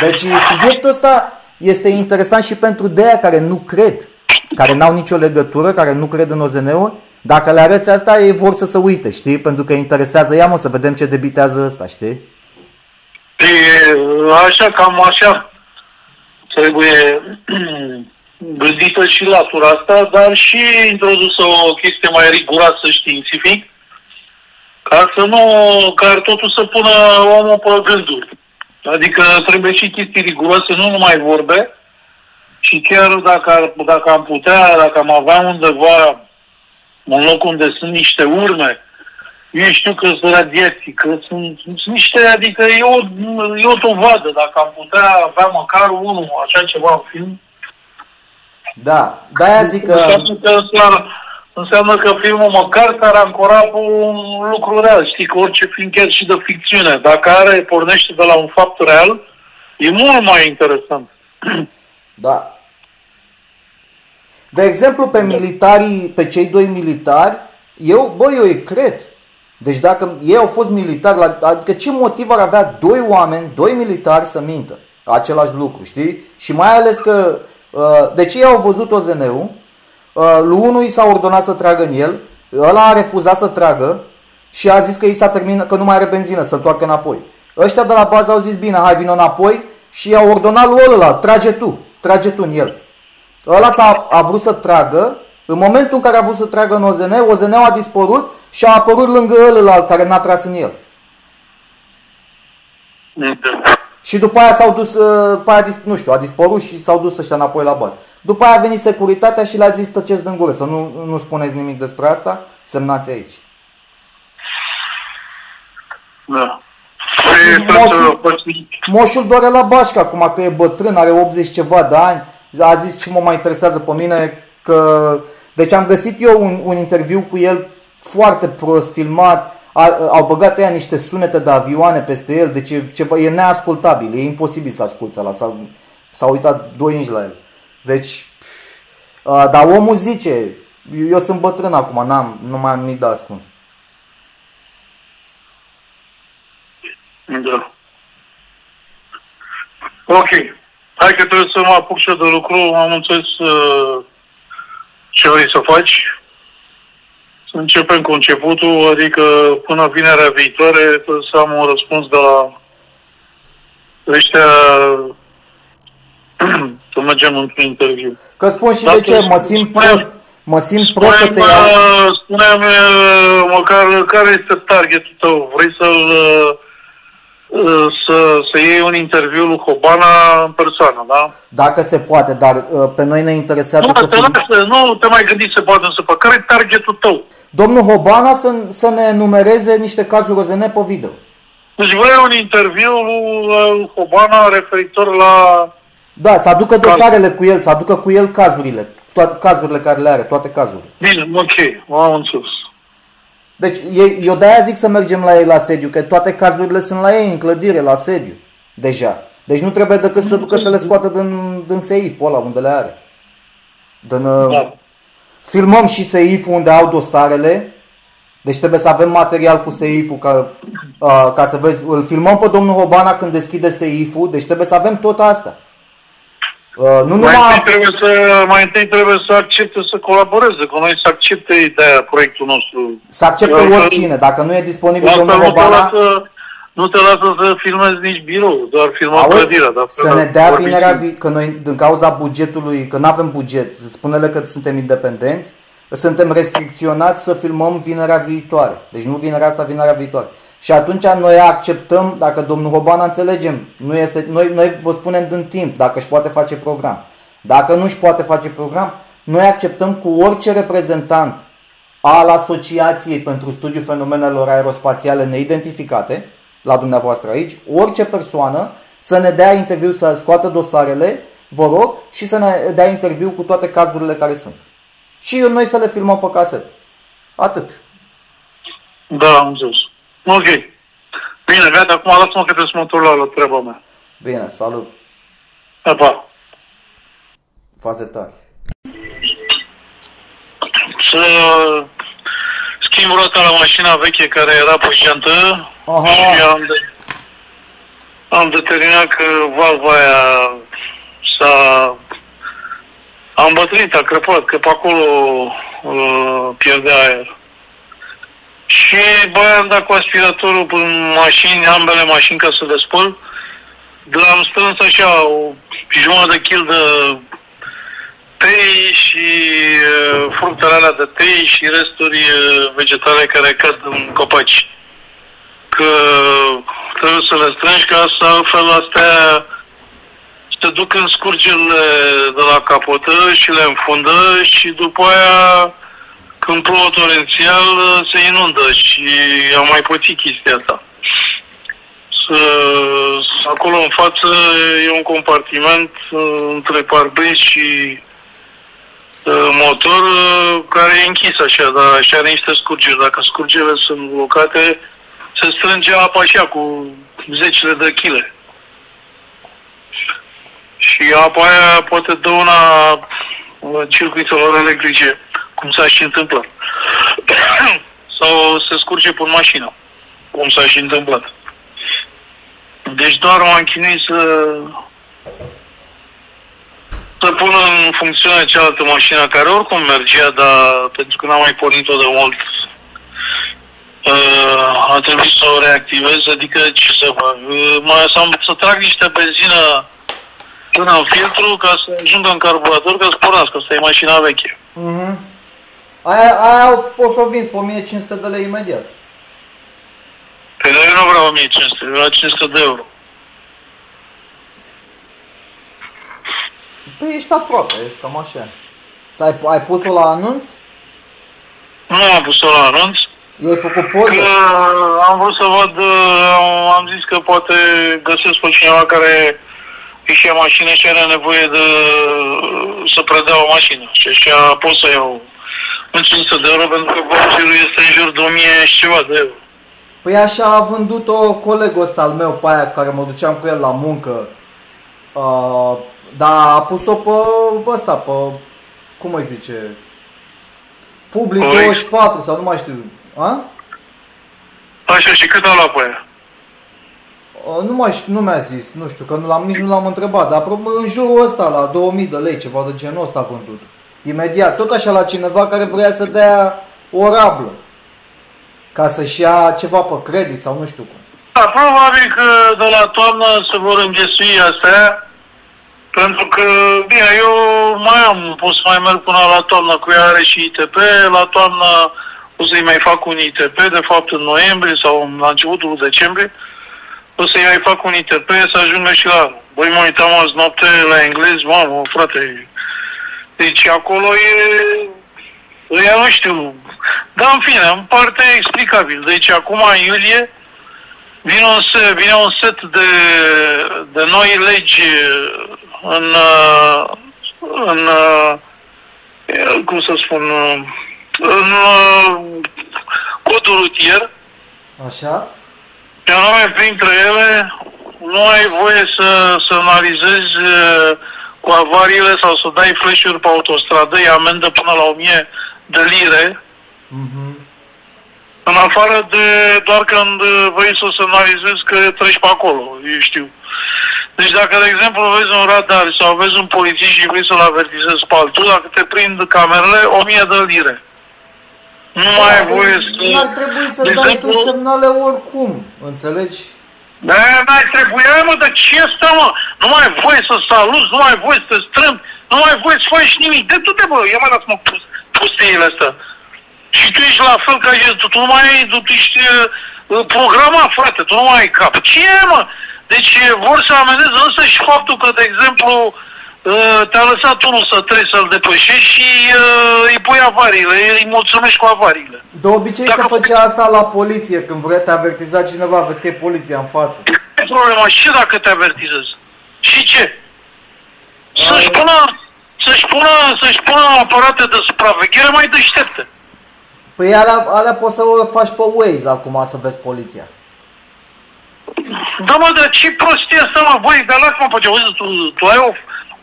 Deci subiectul ăsta este interesant și pentru de care nu cred. Care n-au nicio legătură, care nu cred în OZN-uri. Dacă le arăți asta, ei vor să se uite, știi? Pentru că interesează, ia mă să vedem ce debitează ăsta, știi? E, așa, cam așa trebuie [clears throat] gândită și latura asta, dar și introdusă o chestie mai riguroasă științific, ca să nu, ca totul să pună omul pe gânduri. Adică trebuie și chestii riguroase, nu numai vorbe, și chiar dacă, dacă am putea, dacă am avea undeva un loc unde sunt niște urme, eu știu că sunt radiații, că sunt, sunt niște, adică e o, e o dovadă, dacă am putea avea măcar unul, așa ceva în film. Da, de-aia zic că... Înseamnă că, înseamnă, înseamnă că filmul măcar s-ar ancora pe un lucru real. Știi că orice film chiar și de ficțiune, dacă are, pornește de la un fapt real, e mult mai interesant. Da. De exemplu, pe militarii, pe cei doi militari, eu, bă, eu îi cred. Deci dacă ei au fost militari, adică ce motiv ar avea doi oameni, doi militari să mintă același lucru, știi? Și mai ales că, uh, deci ei au văzut OZN-ul, uh, lui unul i s-a ordonat să tragă în el, ăla a refuzat să tragă și a zis că i s-a terminat, că nu mai are benzină, să-l toarcă înapoi. Ăștia de la bază au zis, bine, hai, vină înapoi și i-a ordonat lui ăla, trage tu, trage tu în el. Ăla s-a, a vrut să tragă, în momentul în care a vrut să tragă în OZN, OZN-ul a dispărut și a apărut lângă ălălalt care n-a tras în el. Și după aia s-au dus, uh, după aia, nu știu, a dispărut și s-au dus ăștia înapoi la bază. După aia a venit securitatea și le-a zis tăceți din gură, să nu, nu spuneți nimic despre asta, semnați aici. Da. Moșul, moșul doare la bașcă acum că e bătrân, are 80 ceva de ani. A zis ce mă mai interesează pe mine că... Deci am găsit eu un, un interviu cu el foarte prost filmat, a, au băgat ea niște sunete de avioane peste el, deci e, ceva, e neascultabil, e imposibil să asculți la s-a, s-a uitat doi inci la el. Deci, a, dar omul zice, eu sunt bătrân acum, n-am, nu mai am nimic de ascuns. Da. Ok. Hai că trebuie să mă apuc și de lucru. Am înțeles uh, ce vrei să faci. Să începem cu începutul, adică până vinerea viitoare să am un răspuns de la ăștia [clears throat] să mergem într-un interviu. Că spun și Dar de ce, mă simt prost. Mă simt prost să te iau. Spune-mi măcar care este targetul tău. Vrei să-l să, să iei un interviu lui Hobana în persoană, da? Dacă se poate, dar uh, pe noi ne interesează nu, să te lasă, nu te mai gândi să poate să pe care e targetul tău? Domnul Hobana să, să ne numereze niște cazuri OZN pe video. Deci vrei un interviu lui Hobana referitor la... Da, să aducă dosarele cu el, să aducă cu el cazurile, toate cazurile care le are, toate cazurile. Bine, ok, am înțeles. Deci eu de-aia zic să mergem la ei la sediu, că toate cazurile sunt la ei în clădire, la sediu, deja. Deci nu trebuie decât să ducă să le scoată din, din seiful ăla unde le are. Din, uh, da. Filmăm și seiful unde au dosarele, deci trebuie să avem material cu seiful ca, uh, ca să vezi. Îl filmăm pe domnul Hobana când deschide seiful, deci trebuie să avem tot asta. Uh, nu mai, numai... întâi trebuie să, mai întâi trebuie să accepte să colaboreze cu noi, să accepte ideea proiectul nostru. Să accepte Eu, oricine, dacă nu e disponibil domnul Hobana... Nu te lasă să filmezi nici birou, doar filmăm clădirea. Dar să ne dea vinerea, vi- că noi, din cauza bugetului, că nu avem buget, spune-le că suntem independenți, suntem restricționați să filmăm vinerea viitoare. Deci nu vinerea asta, vinerea viitoare. Și atunci noi acceptăm, dacă domnul Hobana înțelegem, nu este, noi, noi vă spunem din timp dacă își poate face program. Dacă nu își poate face program, noi acceptăm cu orice reprezentant al Asociației pentru Studiul Fenomenelor Aerospațiale Neidentificate, la dumneavoastră aici, orice persoană să ne dea interviu, să scoată dosarele, vă rog, și să ne dea interviu cu toate cazurile care sunt. Și noi să le filmăm pe caset. Atât. Da, am zis. Ok. Bine, gata, acum lasă-mă că trebuie să mă la, la treaba mea. Bine, salut. Pa, pa. Faze tari. să schimb rota la mașina veche care era pe jantă Aha. și am, de, am determinat că valva aia s-a am bătrânit, a crăpat, că pe acolo uh, pierdea aer. Și băi, am dat cu aspiratorul în mașini, ambele mașini ca să le spăl. De am strâns așa o jumătate de kil de tei și uh, fructele alea de tei și resturi uh, vegetale care cad în copaci. Că trebuie să le strângi ca să altfel astea se duc în scurgerile de la capotă și le înfundă și după aia când plouă torențial se inundă și am mai pățit chestia asta. Să, acolo în față e un compartiment uh, între parbris și uh, motor uh, care e închis așa, dar și are niște scurgeri. Dacă scurgerile sunt blocate, se strânge apa așa cu zecile de chile. Și apa aia poate dă una uh, circuitelor electrice, cum s-a și întâmplat. [clears throat] Sau se scurge pe mașină, cum s-a și întâmplat. Deci doar m-am chinuit să să pun în funcțiune cealaltă mașină care oricum mergea, dar pentru că n-am mai pornit-o de mult, uh, a trebuit să o reactivez, adică ce să fac? Uh, mai, să, să trag niște benzină până în filtru ca să ajungă în carburator ca să pornească. Asta e mașina veche. Mhm. Aia, aia poți să o vinzi pe 1500 de lei imediat. Pe noi eu nu vreau 1500, vreau 500 de euro. Păi ești aproape, cam așa. Ai, ai pus-o la anunț? Nu am pus-o la anunț. I-ai făcut Că poză? am vrut să văd, uh, am zis că poate găsesc pe cineva care își ia mașină și are nevoie de să predea o mașină. Și așa pot să iau 500 de euro pentru că voucherul este în jur de 1000 și ceva de euro. Păi așa a vândut-o colegul ăsta al meu pe aia care mă duceam cu el la muncă. Uh, dar a pus-o pe ăsta, pe, cum îi zice, Public Oi. 24 sau nu mai știu. A? Așa, și cât a luat pe aia? Uh, nu mai știu, nu mi-a zis, nu știu, că nu l-am, nici nu l-am întrebat, dar probabil în jurul ăsta, la 2000 de lei, ceva de genul ăsta a vândut. Imediat, tot așa la cineva care vrea să dea o rablă. Ca să-și ia ceva pe credit sau nu știu cum. Da, probabil că de la toamnă se vor înghesui astea, pentru că, bine, eu mai am, pot să mai merg până la toamnă, cu ea are și ITP, la toamnă o să-i mai fac un ITP, de fapt în noiembrie sau la începutul decembrie, o să-i mai fac un ITP să ajungă și la... Băi, mă uitam azi noapte la englez, mamă, frate, deci acolo e... Ăia nu știu. Dar în fine, în parte e explicabil. Deci acum în iulie vine un set, vine un set de, de noi legi în, uh, în uh, cum să spun, uh, în uh, codul rutier, Așa? și anume printre ele nu ai voie să, să analizezi uh, cu avariile sau să dai flash-uri pe autostradă, e amendă până la 1000 de lire, Mhm. în afară de doar când uh, vrei să o semnalizezi că treci pe acolo, eu știu. Deci dacă, de exemplu, vezi un radar sau vezi un polițist și vrei să-l avertizezi pe altul, dacă te prind camerele, 1000 de lire. Nu mai ai voie să... Nu ar trebui să De dai exemplu- tu semnale oricum, înțelegi? Da, n-ai trebuit, Hai, mă, dar ce asta, mă? Nu mai ai voie să saluți, nu mai ai voie să te strâmbi, nu mai ai voie să faci nimic. De du-te, bă, ia mai lasă-mă pus- pustiile astea. Și tu ești la fel ca el, tu, tu nu mai ai, tu, tu ești uh, programat, frate, tu nu mai ai cap. Ce, mă? Deci uh, vor să ameneze însă și faptul că, de exemplu, uh, te-a lăsat unul să trebuie să-l depășești și uh, îi pui avariile, îi mulțumești cu avariile. De obicei Dacă- se făcea asta la poliție, când vrea te avertiza cineva, vezi că e poliția în față. Ce e problema? Și dacă te avertizez? Și ce? Să-și Ai- pună, să-și pună, să-și pună aparate de supraveghere mai deștepte. Păi alea, alea poți să o faci pe Waze acum să vezi poliția. Da, mă, dar ce prostie asta, mă, băi, dar lasă-mă pe ce, uite, tu, tu ai o,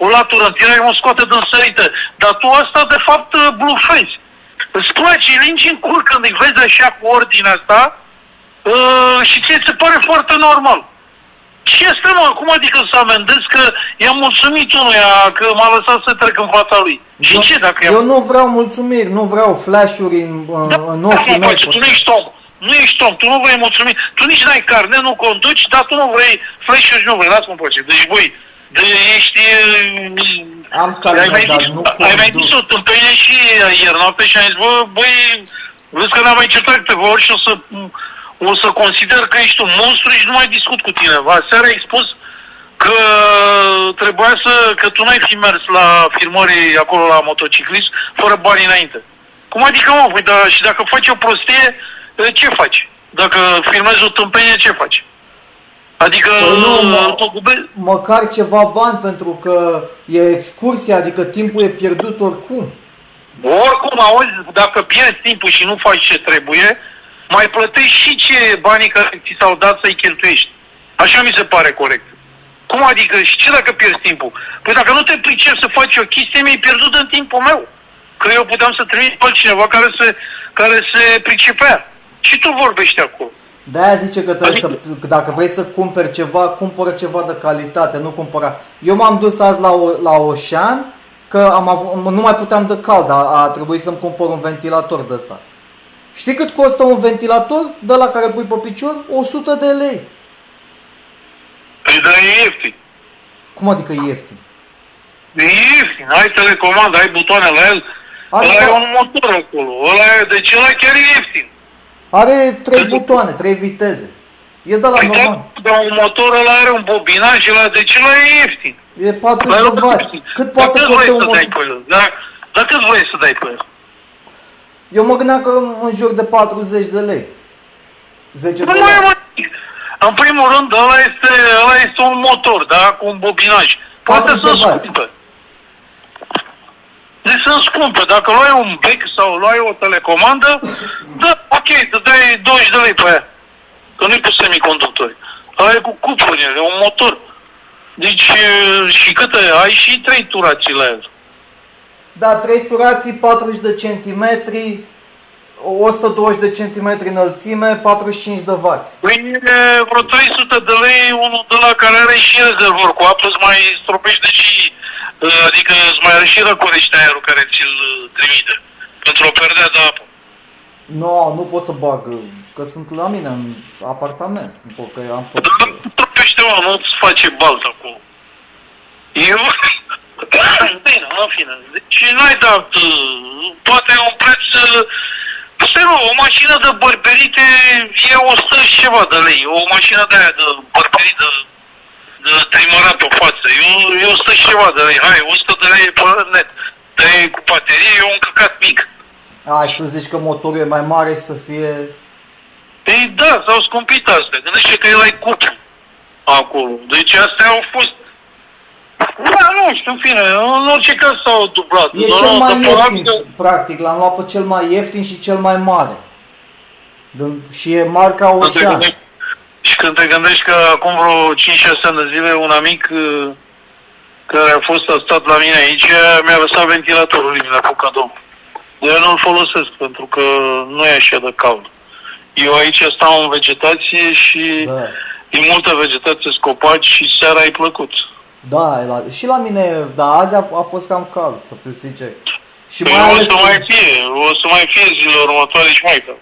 o latură în tine, mă scoate din sărite, dar tu asta, de fapt, blufezi. îți place, lingi în cur când îi vezi așa cu ordinea asta uh, și ți se pare foarte normal. Ce este, mă? Cum adică să amendez că i-am mulțumit unuia că m-a lăsat să trec în fața lui? Și eu, ce dacă eu nu vreau mulțumiri, nu vreau flash-uri în, da, în ochii mei. Tu nu ești om. Nu ești om, tu nu vrei mulțumiri. Tu nici n-ai carne, nu conduci, dar tu nu vrei flash-uri, nu vrei, lasă-mă pe Deci voi, de, ești... Am carne, ai mai dar zis, nu Ai mai conduc. zis o tâmpenie și ieri noapte și am zis, bă, băi, vezi că n-am mai certat câteva ori și o să, o să consider că ești un monstru și nu mai discut cu tine. Aseară ai spus că trebuia să, că tu n-ai fi mers la firmării acolo la motociclist fără bani înainte. Cum adică, mă, păi, da, și dacă faci o prostie, ce faci? Dacă filmezi o tâmpenie, ce faci? Adică, Păi nu, mă- tot gube- Măcar ceva bani pentru că e excursia, adică timpul e pierdut oricum. Oricum, auzi, dacă pierzi timpul și nu faci ce trebuie, mai plătești și ce banii care ți s-au dat să-i cheltuiești. Așa mi se pare corect. Cum adică? Și ce dacă pierzi timpul? Păi dacă nu te pricep să faci o chestie, mi-ai pierdut în timpul meu. Că eu puteam să trimit pe altcineva care se, care se pricepea. Și tu vorbești acolo. De-aia zice că trebuie Adică- să, că dacă vrei să cumperi ceva, cumpără ceva de calitate, nu cumpăra. Eu m-am dus azi la, o, la Oșan, că am avut, nu mai puteam de cald, a, a trebuit să-mi cumpăr un ventilator de ăsta. Știi cât costă un ventilator de la care pui pe picior? 100 de lei. Păi dar e ieftin. Cum adică e ieftin? E ieftin. Ai telecomandă, ai butoane la el. Are- Ăla e un motor acolo. Ăla e, deci ăla chiar e ieftin. Are trei butoane, trei viteze. E de la Păi normal. da, dar un motor ăla are un bobinaj, ăla, deci ăla e ieftin. E 40 Dar de nu- vați. Cât dar poate să cât coste vrei un să dai motor? pe el? Dar, dar cât vrei să dai pe el? Eu mă gândeam că în jur de 40 de lei. 10 Nu mai e dolari. mai În primul rând, ăla este, ăla este un motor, da? Cu un bobinaj. Poate 40 să de vați. scumpe. Deci sunt scumpe. Dacă luai un bec sau luai o telecomandă, da, ok, te dai 20 de lei pe aia. Că nu-i cu semiconductori. Ăla e cu cupluri, e un motor. Deci, e, și câte? Ai și trei turații la el. Da, 3 turații, 40 de centimetri, 120 de centimetri înălțime, 45 de vați. Păi e vreo 300 de lei, unul de la care are și rezervor cu apă, îți mai stropește și, uh, adică îți mai are și răcorește aerul care ți-l uh, trimite. Pentru o perdea de apă. Nu, nu pot să bag, că sunt la mine în apartament. Nu pot, că am tot... Dar nu stropește, mă, nu-ți face balt acolo. Eu... [coughs] Bine, în fine. Deci n-ai dat... uh, Poate un preț... uh, Stai mă, o mașină de bărberite e 100 și ceva de lei. O mașină de aia de bărberit de, de trimărat pe față. Eu, eu 100 și ceva de lei. Hai, 100 de lei pe net. De cu baterie e un căcat mic. A, și tu zici că motorul e mai mare și să fie... Ei da, s-au scumpit astea. Gândește că el ai cuplu acolo. Deci astea au fost... Da, nu știu, în fine, în orice caz s-au dublat. E Doar cel o mai dată ieftin, probabil- practic, l-am luat pe cel mai ieftin și cel mai mare. Din- Și e marca Când te Ocean. gândești- Și când te gândești că acum vreo 5-6 ani de zile un amic uh, care a fost a stat la mine aici mi-a lăsat ventilatorul lui, mi-l-a făcut cadou. Eu nu-l folosesc pentru că nu e așa de cald. Eu aici stau în vegetație și Da. e multă vegetație scopaci și seara ai plăcut. Da, e la, și la mine, da, azi a, a fost cam cald, să fiu sincer. Și Păi mai o ales, să mai fie, o să mai fie zilele următoare și mai că.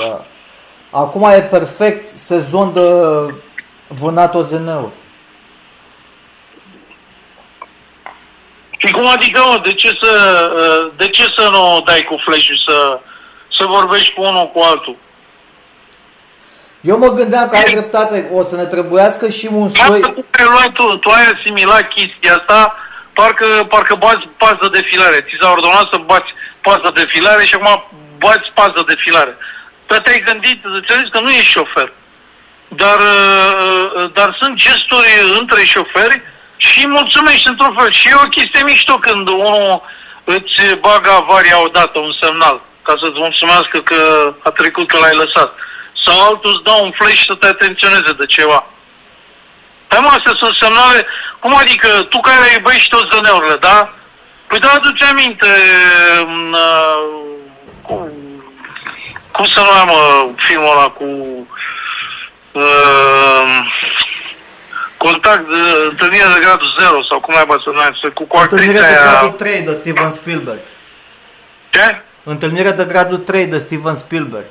da. Acum e perfect sezon de vânat OZN-uri. Și cum adică, mă, de ce să, uh, de ce să nu dai cu flash să, să vorbești cu unul cu altul? Eu mă gândeam că ai dreptate, o să ne trebuiască și un Asta soi... tu ai luat tu, tu ai asimilat chestia asta, parcă, parcă bați pas de defilare. Ți s-a ordonat să bați pas de defilare și acum bați pas de defilare. Dar te-ai gândit, înțelegi că nu ești șofer. Dar, uh, dar sunt gesturi între șoferi și mulțumești într-un fel. Și e o chestie mișto când unul îți bagă avaria odată un semnal ca să-ți mulțumească că a trecut că l-ai lăsat. Sau altul îți dă un flash să te atenționeze de ceva. Păi mă, astea sunt semnale, cum adică tu care iubești toți zăneurile, da? Păi da, aduce aminte, m, uh, cum să numea, mă, filmul ăla cu... Uh, contact, uh, întâlnirea de gradul 0 sau cum ai să numească, cu, cu Întâlnirea actrița de aia... gradul 3 de Steven Spielberg. Ce? Întâlnirea de gradul 3 de Steven Spielberg.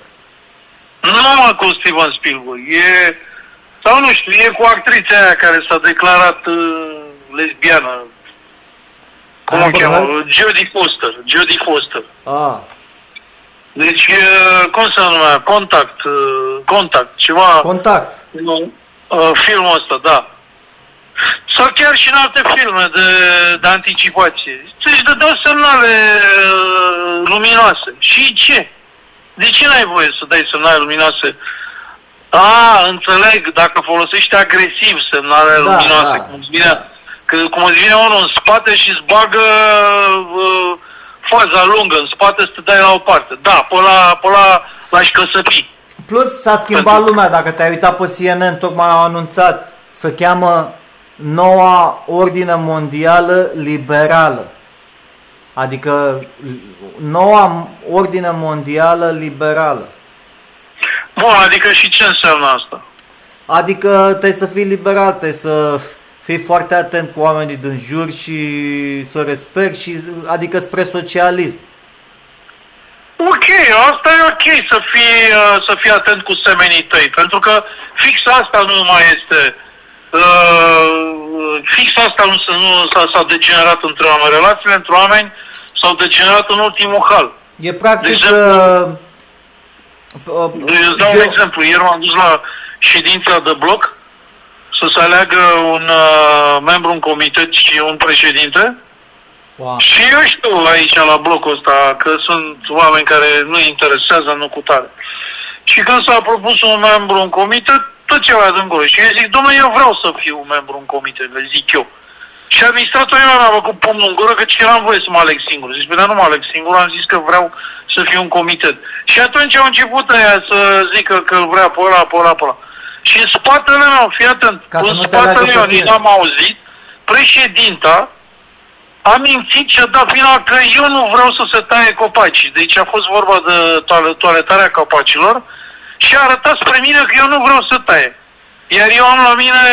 Nu mă cu Steven Spielberg, e... Sau nu știu, e cu actrița aia care s-a declarat uh, lesbiană. Cum o Amber cheamă? Heard? Jodie Foster. Jodie Foster. Ah, Deci, uh, cum se numea? Contact. uh, Contact. Ceva... contact. Nu. Uh, filmul ăsta, da. Sau chiar și în alte filme de, de anticipație. Îți dădeau semnale uh, luminoase. Și ce? De ce n-ai voie să dai semnale luminoase? A, înțeleg, dacă folosești agresiv semnale Da, luminoase, da, cum îți vine, că, cum îți vine unul în spate și îți bagă uh, faza lungă în spate să te dai la o parte. Da, pe la, pe la, l-aș căsăpi. Plus s-a schimbat Pentru- lumea, dacă te-ai uitat pe CNN, tocmai au anunțat, să cheamă noua ordine mondială liberală. Adică noua ordine mondială liberală. Bun, adică și ce înseamnă asta? Adică trebuie să fii liberal, trebuie să fii foarte atent cu oamenii din jur și să respecti, și, adică spre socialism. Ok, asta e ok să fii, uh, să fii atent cu semenii tăi, pentru că fix asta nu mai este, uh, fix asta nu, se- nu s-a, s-a degenerat între oameni. Relațiile între oameni s-au degenerat în ultimul hal. E practic... De exemplu- uh, uh, Îți dau un ge- exemplu. Ieri m-am dus la ședința de bloc să se aleagă un uh, membru în comitet și un președinte. Wow. Și eu știu aici la blocul ăsta că sunt oameni care nu interesează, nu cu tare. Și când s-a propus un membru în comitet, tot ce avea dincolo. Și eu zic, domnule, eu vreau să fiu un membru în comitet, le zic eu. Și administratorul meu mi-a făcut pumnul în gură că ce n-am voie să mă aleg singur. Zic, bine, nu mă aleg singur, am zis că vreau să fiu un comitet. Și atunci au început aia să zică că îl vrea pe ăla, pe ăla, pe ăla. Și în spatele meu, fii atent, Ca să în nu te aleagă spatele pe meu, tine. nici n-am auzit, președinta a mințit și a dat vina că eu nu vreau să se taie copaci. Deci a fost vorba de toale- toaletarea copacilor și a arătat spre mine că eu nu vreau să taie. Iar eu am la mine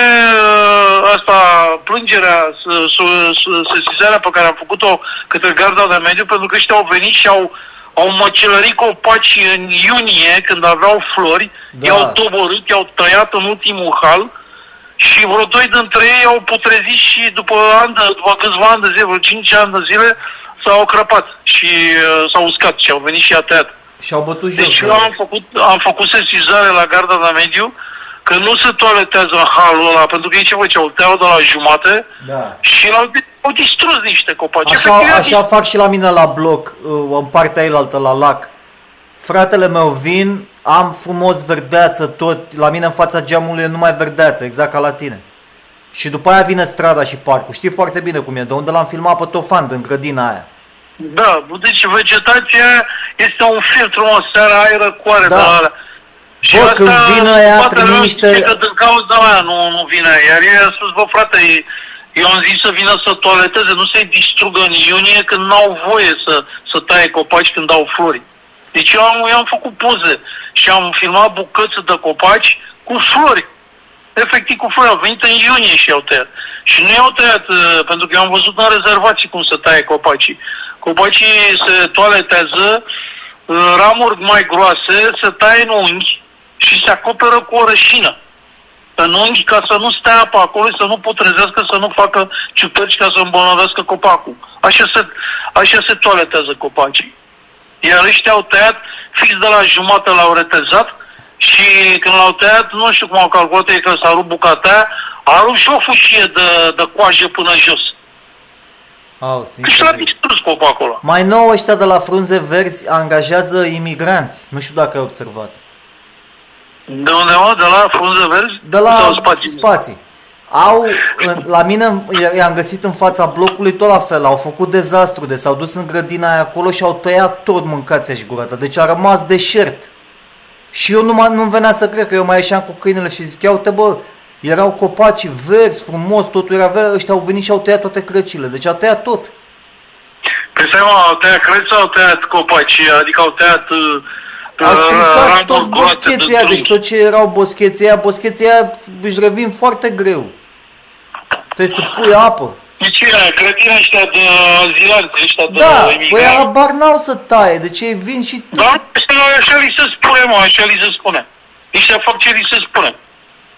uh, asta, plângerea, s- s- s- sesizarea pe care am făcut-o către garda de mediu, pentru că ăștia au venit și au, au măcelărit copaci în iunie, când aveau flori, Da. i-au doborât, i-au tăiat în ultimul hal și vreo doi dintre ei au putrezit și după, ani de, după câțiva ani de zile, vreo 5 ani de zile, s-au crăpat și uh, s-au uscat și au venit și a tăiat. Și au bătut jos. Deci da. eu am făcut, am făcut sesizare la garda de mediu că nu se toaletează în halul ăla, pentru că ei ce făceau? Îl tăiau de la jumate Da. și l-au au distrus niște copaci. Așa, Efectiv, așa fac și la mine la bloc, uh, în partea ailaltă, la lac. Fratele meu vin, am frumos verdeață tot, la mine în fața geamului e numai verdeață, exact ca la tine. Și după aia vine strada și parcul. Știi foarte bine cum e, de unde l-am filmat pe Tofan, din grădina aia. Da, deci vegetația este un filtru, o seara aer răcoare Da. de la alea. Bă, când vin ăia, spatele trimit meu niște- zice că din cauza aia nu, nu vine. Iar ei a spus, bă frate, eu am zis să vină să toaleteze, nu să-i distrugă în iunie când n-au voie să, să taie copaci când au flori. Deci eu am, eu am făcut poze și am filmat bucăți de copaci cu flori. Efectiv cu flori, au venit în iunie și i-au tăiat. Și nu i-au tăiat, uh, pentru că eu am văzut în rezervații cum se taie copacii. Copacii se toaletează, uh, ramuri mai groase, se taie în unghi și se acoperă cu o rășină în unghi ca să nu stea apa acolo și să nu putrezească, să nu facă ciuperci ca să îmbolnăvească copacul. Așa se, așa se toaletează copacii. Iar ăștia au tăiat, fix de la jumătate l-au retezat și când l-au tăiat, nu știu cum au calculat ei că s-a rupt bucata aia, a rupt și o fâșie de, de coajă până jos. Au, Și l-a distrus copacul ăla. Mai nou ăștia de la frunze verzi angajează imigranți. Nu știu dacă ai observat. De unde, mă? De la frunze verzi? De la Sau spații? spații. Au, în- la mine i-am găsit în fața blocului tot la fel, au făcut dezastru, de s-au dus în grădina aia acolo și au tăiat tot mâncația și gurata, deci a rămas deșert. Și eu nu mai, nu venea să cred că eu mai ieșeam cu câinele și zic, ia uite bă, erau copaci verzi, frumos, totul era verde, ăștia au venit și au tăiat toate crăcile, deci a tăiat tot. Păi stai mă, au tăiat creț sau au tăiat copaci? Adică au tăiat uh, A stricat ramuri toți goate de boscheții aia, drum. deci tot ce erau boscheții aia, boscheții aia își revin foarte greu. Trebuie să pui apă. Deci ce era? Grădina ăștia de azilanți, ăștia de Da, păi emigranți. abar n-au să taie, deci ei vin și... Da, așa, așa li se spune, mă, așa li se spune. Ăștia fac ce li se spune.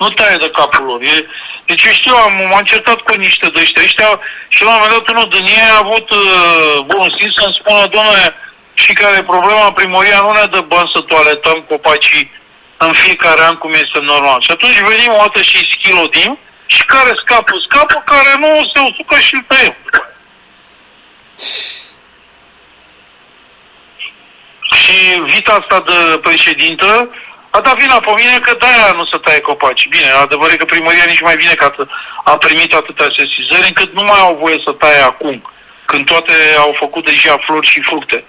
Nu taie de capul lor. E, deci eu știu, am, m-am certat cu niște de ăștia. ăștia și la un moment dat unul din ei a avut uh, bunul simț să-mi spună, doamne, și care e problema, primăria nu ne dă bani să toaletăm copacii în fiecare an cum este normal. Și atunci venim o dată și îi schilodim și care scapă? Scapă care nu se usucă și îl tăiem. Și vita asta de președintă a dat vina pe mine că de-aia nu se taie copaci. Bine, adevărat că primăria nici mai bine că at- a primit atâtea sesizări încât nu mai au voie să taie acum, când toate au făcut deja flori și fructe.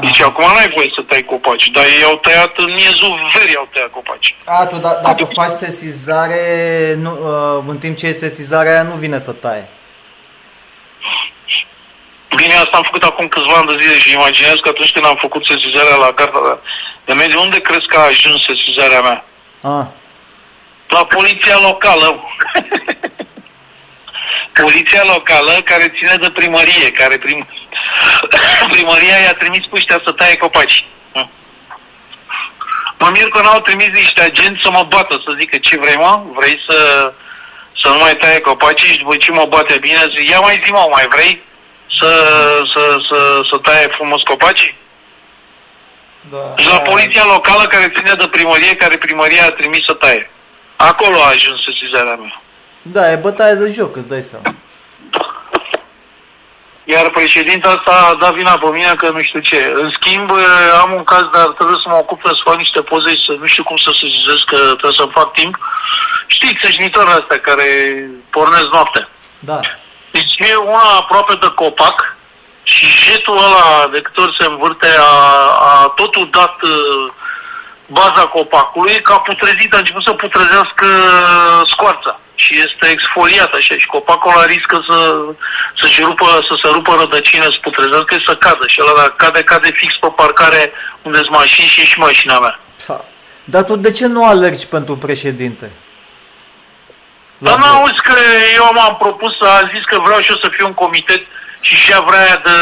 Deci acum nu ai voie să tai copaci, dar ei au tăiat în miezul verii, au tăiat copaci. A, tu da, dacă faci sesizare, nu, uh, în timp ce e sesizarea aia nu vine să taie. Bine, asta am făcut acum câțiva ani de zile și imaginez că atunci când am făcut sesizarea la carta de- de mediu, unde crezi că a ajuns sesizarea mea? A, La poliția locală. [laughs] poliția locală care ține de primărie, care prim... [coughs] primăria i-a trimis pe ăștia să taie copaci. Hm. Mă mir că n-au trimis niște agenți să mă bată, să zică ce vrei mă, vrei să, să nu mai taie copacii și după ce mă bate bine, zic, ia mai zi mă, mai vrei să, să, să, să taie frumos copacii? Da. Și la poliția locală care ține de primărie, care primăria a trimis să taie. Acolo a ajuns sesizarea mea. Da, e bătaie de joc, îți dai seama. Iar președinta asta a dat vina pe mine că nu știu ce. În schimb, eh, am un caz, dar trebuie să mă ocup să fac niște poze și să nu știu cum să sesizez, că trebuie să fac timp. Știi, țășnitorile astea care pornesc noaptea. Da. Deci e una aproape de copac și jetul ăla de câte ori se învârte a, a totul dat uh, baza copacului, că a putrezit, a început să putrezească scoarța și este exfoliat așa și copacul ăla riscă să, să, -și rupă, să se rupă rădăcină, să putrezească și să cadă și ăla dacă cade, cade fix pe parcare unde sunt mașini și e și mașina mea. Ha. Dar tu de ce nu alergi pentru președinte? Dar nu auzi că eu m-am propus, a zis că vreau și eu să fiu un comitet și și vrea aia de,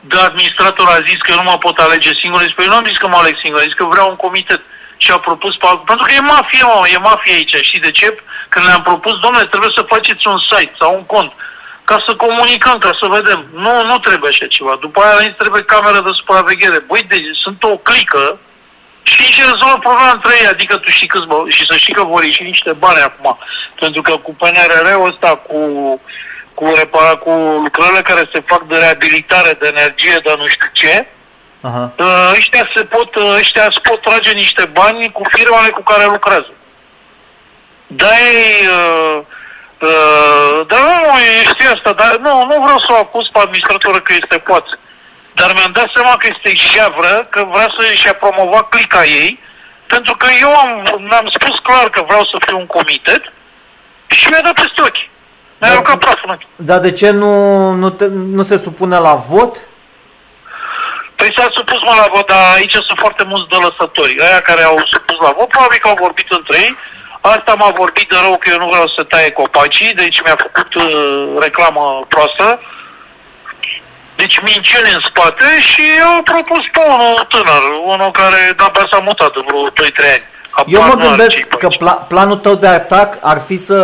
de administrator a zis că eu nu mă pot alege singur. Zic, păi eu nu am zis că mă aleg singur, am zis că vreau un comitet. Și a propus, pe- pentru că e mafie, mă, e mafie aici. Știi de ce? Când le-am propus, domnule, trebuie să faceți un site sau un cont ca să comunicăm, ca să vedem. Nu, nu trebuie așa ceva. După aia îți trebuie cameră de supraveghere. Băi, deci sunt o clică și își rezolvă problema între ei, adică tu știi câți bă, și să știi că vor ieși niște bani acum. Pentru că cu PNRR-ul ăsta, cu, cu, repara, cu lucrările care se fac de reabilitare, de energie, de nu știu ce, Aha. ă, ăștia, se pot, ă, ăștia se pot trage niște bani cu firmele cu care lucrează. Da, ei, uh, uh, dar nu, e- știi asta, dar nu, nu vreau să o acuz pe administratoră că este poată. Dar mi-am dat seama că este javră, că vrea să-și promova clica ei, pentru că eu am, mi-am spus clar că vreau să fiu un comitet și mi-a dat peste ochi. Mi-a Dar- aruncat praful în ochi. Dar de ce nu, nu, te, nu se supune la vot? Păi s-a supus mă la vot, dar aici sunt foarte mulți dălăsători. Aia care au supus la vot, probabil că au vorbit între ei. Asta m-a vorbit de rău că eu nu vreau să taie copacii, deci mi-a făcut uh, reclamă proastă. Deci minciuni în spate și eu au propus pe unul tânăr, unul care de-abia s-a mutat de vreo 2-3 ani. Eu Habar mă nu are gândesc ce-i pe că aici. pla- planul tău de atac ar fi să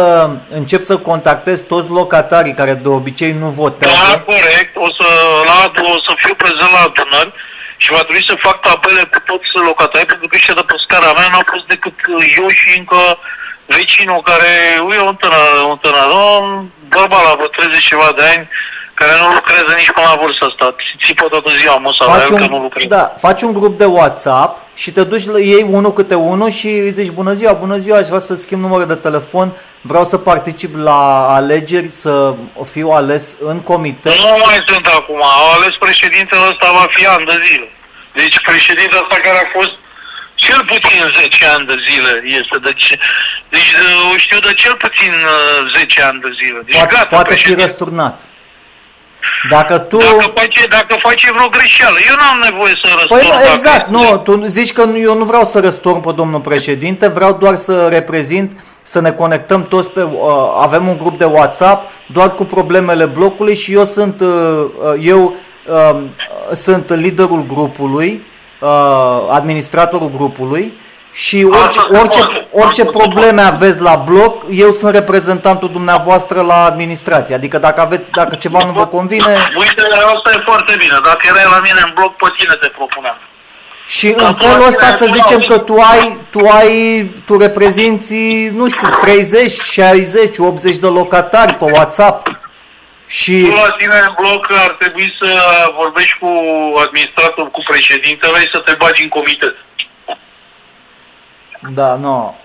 încep să contactezi toți locatarii care de obicei nu Da, votează. corect. O să, la, o să fiu prezent la adunări și va trebui să fac tabele cu toți locatarii, pentru că ăștia de pe scara mea n-au fost decât eu și încă vecinul care, e un tânăr, un tânăr, un bărbat la vreo 30 ceva de ani, care nu lucrează nici până la vârsta asta. Țipă toată ziua măsa la Faci el că nu un, lucrează. da, faci un grup de WhatsApp și te duci la ei unul câte unul și îi zici bună ziua, bună ziua, aș vrea să schimb numărul de telefon, vreau să particip la alegeri, să fiu ales în comitet. Nu mai sunt acum. Au ales președintele ăsta va fi ani de zile. Deci președintele ăsta care a fost cel puțin 10 ani de zile este. Deci, deci uh, o știu de cel puțin uh, 10 ani de zile. Deci Poate, gata, poate fi președinte. răsturnat. Dacă tu... Dacă face, dacă face vreo greșeală, eu n-am nevoie să răspund. Păi nu, dacă- exact, nu, tu zici că nu- eu nu vreau să răstorn pe domnul președinte, vreau doar să reprezint, să ne conectăm toți pe, uh, avem un grup de WhatsApp doar cu problemele blocului și eu sunt, uh, uh, eu uh, sunt liderul grupului, uh, administratorul grupului și orice, Asta se orice, poate. orice Asta se probleme aveți la bloc, eu sunt reprezentantul dumneavoastră la administrație. Adică dacă aveți, dacă ceva nu vă convine, Uite, asta e foarte bine. Dacă erai la mine în bloc, pe tine te propuneam. Și în Acum, felul ăsta să acum, zicem auzi. că tu ai, tu ai, tu reprezinți, nu știu, 30, 60, 80 de locatari pe WhatsApp. Și Tu la tine în bloc ar trebui să vorbești cu administratorul, cu președintele și să te bagi în comitet. Da, nu.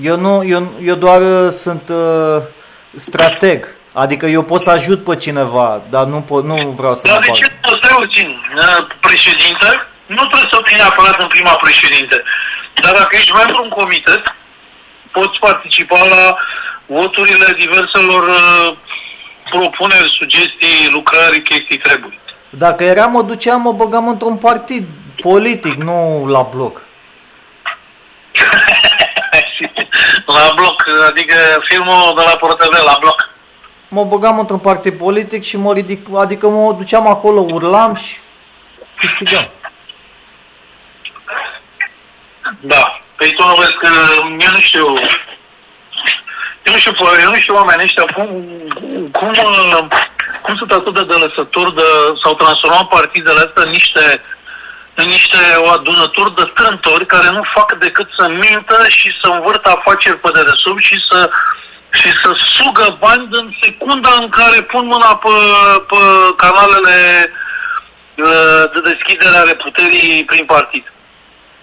Eu nu, eu, eu doar uh, sunt uh, strateg. Adică eu pot să ajut pe cineva, dar nu, pot, nu vreau să Dar mă de bag. ce să stai puțin? Uh, Președinte? Nu trebuie să fii neapărat în prima președinte. Dar dacă ești membru în comitet, poți participa la voturile diverselor uh, propuneri, sugestii, lucrări, chestii, treburi. Dacă eram, mă duceam, mă băgam într-un partid politic, nu la bloc. [laughs] la bloc, adică filmul de la ProTV, la bloc. Mă băgam într-un partid politic și mă ridic, adică mă duceam acolo, urlam și câștigam. Da. Păi tu nu vezi că eu nu știu... Eu nu știu, eu nu știu oamenii ăștia cum, cum, uh, cum sunt atât de delăsători de, s-au transformat partidele astea în niște, în niște adunături de strântori care nu fac decât să mintă și să învârtă afaceri pe dedesubt și să, și să sugă bani în secunda în care pun mâna pe, pe canalele uh, de deschidere ale puterii prin partid.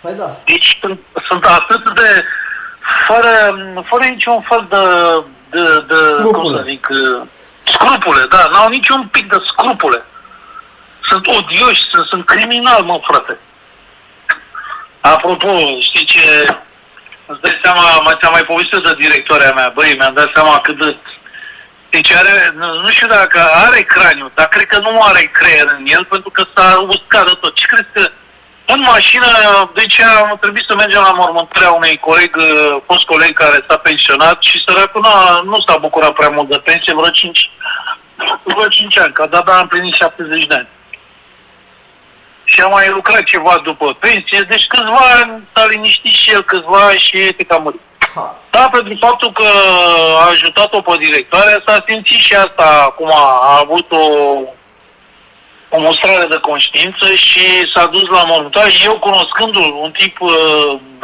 Păi da. Deci sunt, sunt atât de fără, fără niciun fel de, de, de cum Scrupule. să zic, uh, scrupule, da, n-au niciun pic de scrupule. Sunt odioși, sunt, sunt criminali, mă, frate. Apropo, știi ce, îți dai seama, mai ți-am mai povestit de directoarea mea, băi, mi-am dat seama cât de... Deci are, nu, nu știu dacă are craniu, dar cred că nu are creier în el, pentru că s-a uscat de tot. Ce crezi că în mașină, deci am trebuit să mergem la mormântarea unui coleg, uh, fost coleg care s-a pensionat și săracul n-a- nu s-a bucurat prea mult de pensie, vreo 5, vreo 5 ani, că de-abia am plinit 70 de ani. Și am mai lucrat ceva după pensie, deci câțiva ani s-a liniștit și el câțiva ani și e că a murit. Ha. Da, pentru faptul că a ajutat-o pe directoare, s-a simțit și asta acum a avut o, o mostrare de conștiință și s-a dus la mormântare. Eu, cunoscându-l, un tip uh,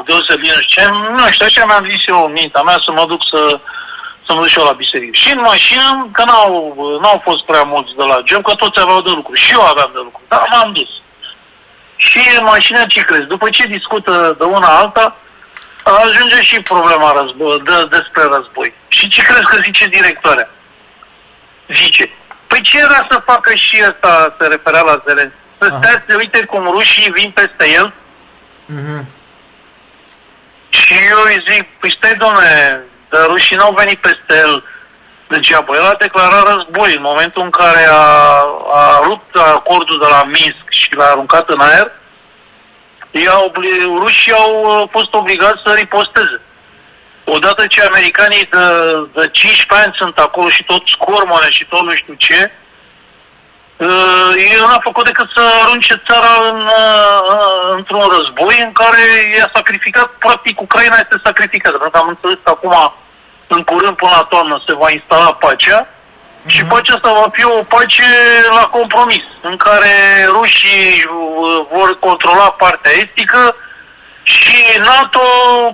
deosebit, nu știu ce, nu știu, așa mi-am zis eu în mintea mea să mă duc să, să mă duc și eu la biserică. Și în mașină, că n-au, n-au fost prea mulți de la gem, că toți aveau de lucru. Și eu aveam de lucru, dar m-am dus. Și în mașină ce crezi? După ce discută de una alta, ajunge și problema război, de, despre război. Și ce crezi că zice directoarea? Zice, păi ce era să facă și ăsta, se referea la Zelenski? Să Aha. stea să se uite cum rușii vin peste el? Mhm. Și eu îi zic, păi stai domne, dar rușii n-au venit peste el degeaba. El a declarat război în momentul în care a, a rupt acordul de la Minsk și l-a aruncat în aer. I-au, obli- rușii au uh, fost obligați să riposteze. Odată ce americanii de, de 15 ani sunt acolo și tot scormone și tot nu știu ce, uh, el n-a făcut decât să arunce țara în, uh, într-un război în care i-a sacrificat, practic Ucraina este sacrificată, pentru că am înțeles că acum, în curând până la toamnă, se va instala pacea și pacea asta va fi o pace la compromis, în care rușii uh, vor controla partea estică și NATO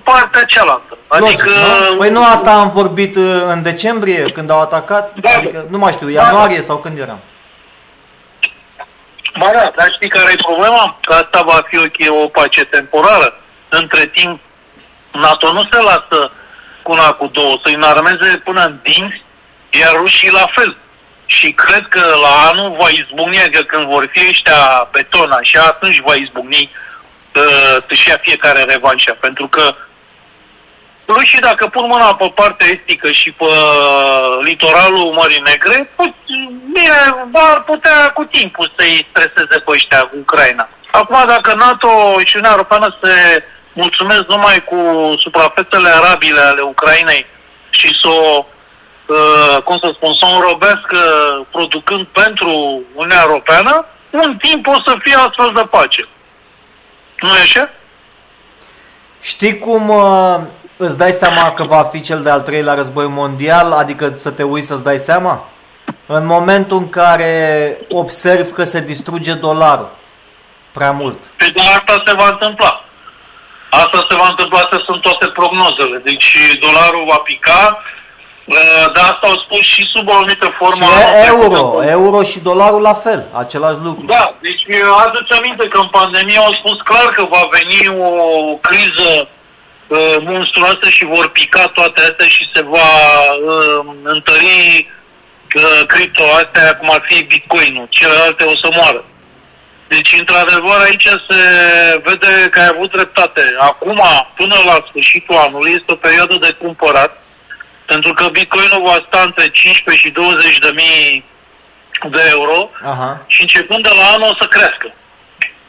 partea cealaltă. Logic, Adică... nu? Păi nu asta am vorbit uh, în decembrie când au atacat? Da. Adică, nu mai știu, ianuarie sau când eram? Ba da, dar știi care e problema? Că asta va fi o, o pace temporară. Între timp, NATO nu se lasă cu una cu două, să-i înarmeze până în dinți, iar rușii la fel. Și cred că la anul va izbucni, adică când vor fi ăștia pe tona, și atunci va izbucni uh, să-și ia fiecare revanșa. Pentru că Plus și dacă pun mâna pe partea estică și pe litoralul Mării Negre, put, bine, ar putea cu timpul să-i streseze pe ăștia cu Ucraina. Acum, dacă NATO și Uniunea Europeană se mulțumesc numai cu suprafețele arabile ale Ucrainei și să o, uh, cum să spun, să o înrobească producând pentru Uniunea Europeană, un timp o să fie astfel de pace. Nu e așa? Știi cum uh, îți dai seama că va fi cel de-al treilea război mondial, adică să te uiți să-ți dai seama? În momentul în care observi că se distruge dolarul prea mult. Pe de asta se va întâmpla. Asta se va întâmpla, astea sunt toate prognozele. Deci dolarul va pica, uh, dar asta au spus și sub o anumită formă. Și euro, euro și dolarul la fel, același lucru. Da, deci aduce aminte că în pandemie au spus clar că va veni o criză uh, monstruoasă și vor pica toate astea și se va uh, întări uh, cripto astea, cum ar fi Bitcoin-ul. Celelalte o să moară. Deci, într-adevăr, aici se vede că ai avut dreptate. Acum, până la sfârșitul anului, este o perioadă de cumpărat, pentru că Bitcoinul va sta între 15 și 20 de mii de euro Aha. și începând de la anul o să crească.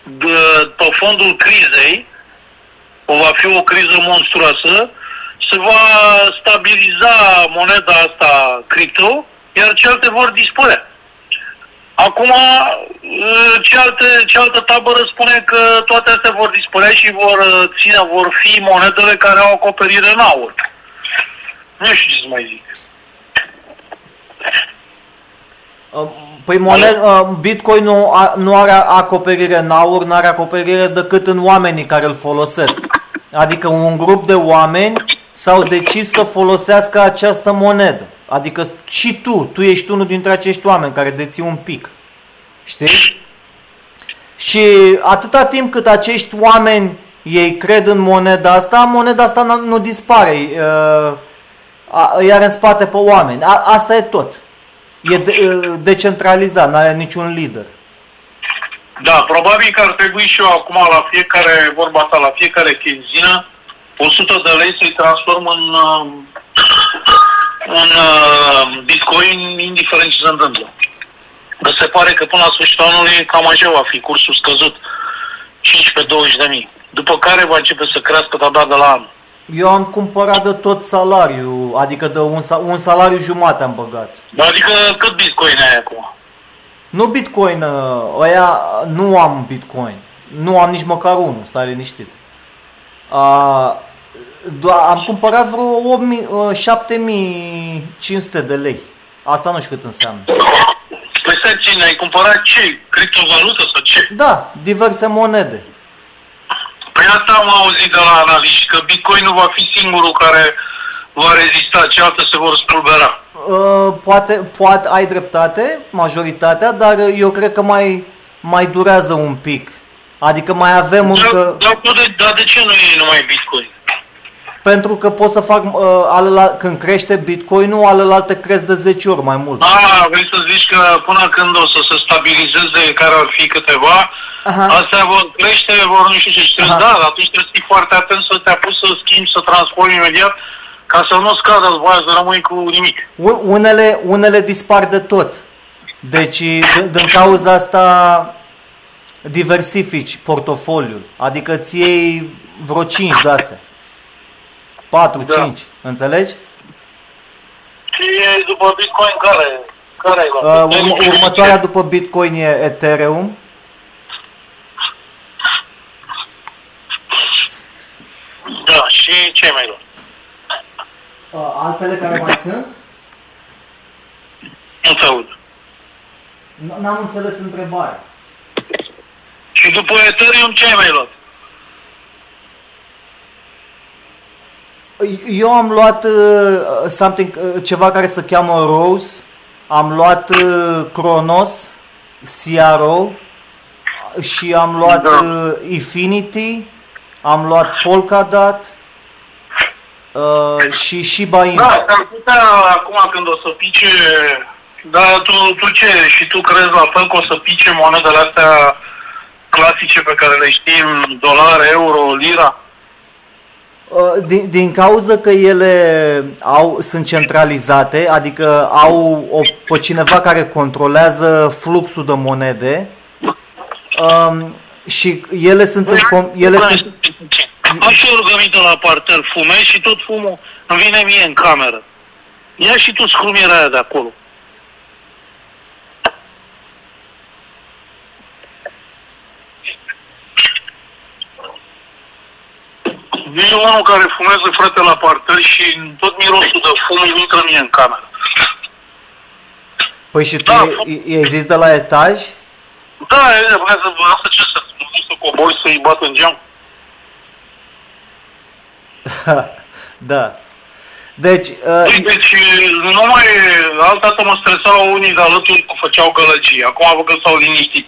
De, pe fondul crizei, o va fi o criză monstruoasă, se va stabiliza moneda asta cripto, iar celelalte vor dispărea. Acum, uh, cealaltă, cealaltă tabără spune că toate astea vor dispărea și vor uh, ține, vor fi monedele care au acoperire în aur. Nu știu ce să mai zic. Uh, păi moned, Bitcoin nu, nu are acoperire în aur, nu are acoperire decât în oamenii care îl folosesc. Adică un grup de oameni s-au decis să folosească această monedă. Adică și tu, tu ești unul dintre acești oameni care deții un pic. Știi? Și atâta timp cât acești oameni ei cred în moneda asta, moneda asta nu dispare. Iar în spate pe oameni. A, asta e tot. E de, decentralizat, nu are niciun lider. Da, probabil că ar trebui și eu acum la fiecare, vorba asta, la fiecare chinzină, 100 de lei să-i transform în un uh, bitcoin indiferent ce se întâmplă. Că se pare că până la sfârșitul anului cam așa va fi cursul scăzut 15-20 de mii. După care va începe să crească abia de la an. Eu am cumpărat de tot salariul, adică de un, un salariu jumate am băgat. Adică cât bitcoin ai acum? Nu bitcoin, ăia nu am bitcoin. Nu am nici măcar unul, stai liniștit. Uh, am cumpărat vreo 8, 7500 uh, de lei. Asta nu știu cât înseamnă. Păi stai cine, ai cumpărat ce? Criptovalută sau ce? Da, diverse monede. Păi asta am auzit de la analiști, că Bitcoin nu va fi singurul care va rezista, cealaltă se vor spulbera. Uh, poate, poate ai dreptate, majoritatea, dar eu cred că mai, mai durează un pic. Adică mai avem da, încă... Dar de, da, de ce nu e numai Bitcoin? Pentru că pot să fac, uh, alala, când crește Bitcoin-ul, alelalte cresc de 10 ori mai mult. Ah, vrei să zici că până când o să se stabilizeze care ar fi câteva, Aha. astea vor crește, vor nu știu ce, știu, da, atunci trebuie să fii foarte atent să te apuci să schimbi, să transformi imediat, ca să nu scadă după aia, să rămâi cu nimic. Unele, unele dispar de tot. Deci, din cauza asta, diversifici portofoliul, adică ți iei vreo 5 de astea. 4, da. 5, înțelegi? Și după Bitcoin care, care uh, urm- următoarea după Bitcoin e Ethereum. Da, și ce mai luat? Uh, altele care mai sunt? Nu te aud. N-am înțeles întrebarea. Și după Ethereum ce ai mai luat? Eu am luat uh, something, uh, ceva care se cheamă Rose, am luat uh, Kronos, CRO și am luat da. uh, Infinity, am luat Polkadot uh, și Shiba Inu. Da, s-ar putea acum când o să pice, dar tu, tu ce, și tu crezi la fel că o să pice monedele astea clasice pe care le știm, dolar, euro, lira? Uh, din, din cauza că ele au, sunt centralizate, adică au o, pe cineva care controlează fluxul de monede um, și ele sunt în, com- ele sunt, Am și o rugăminte la parter, fumez și tot fumul îmi vine mie în cameră. Ia și tu scrumiera aia de acolo. E unul care fumează frate la parter și tot mirosul de fum îmi intră mie în cameră. Păi și tu Da, e- există la etaj? Da, e, vrea să vă asta ce să nu să cobori să-i bat în geam. [laughs] da. Deci, uh, Deci, nu mai, altă dată mă stresau unii de alături cu făceau gălăgii. Acum văd că s-au liniștit.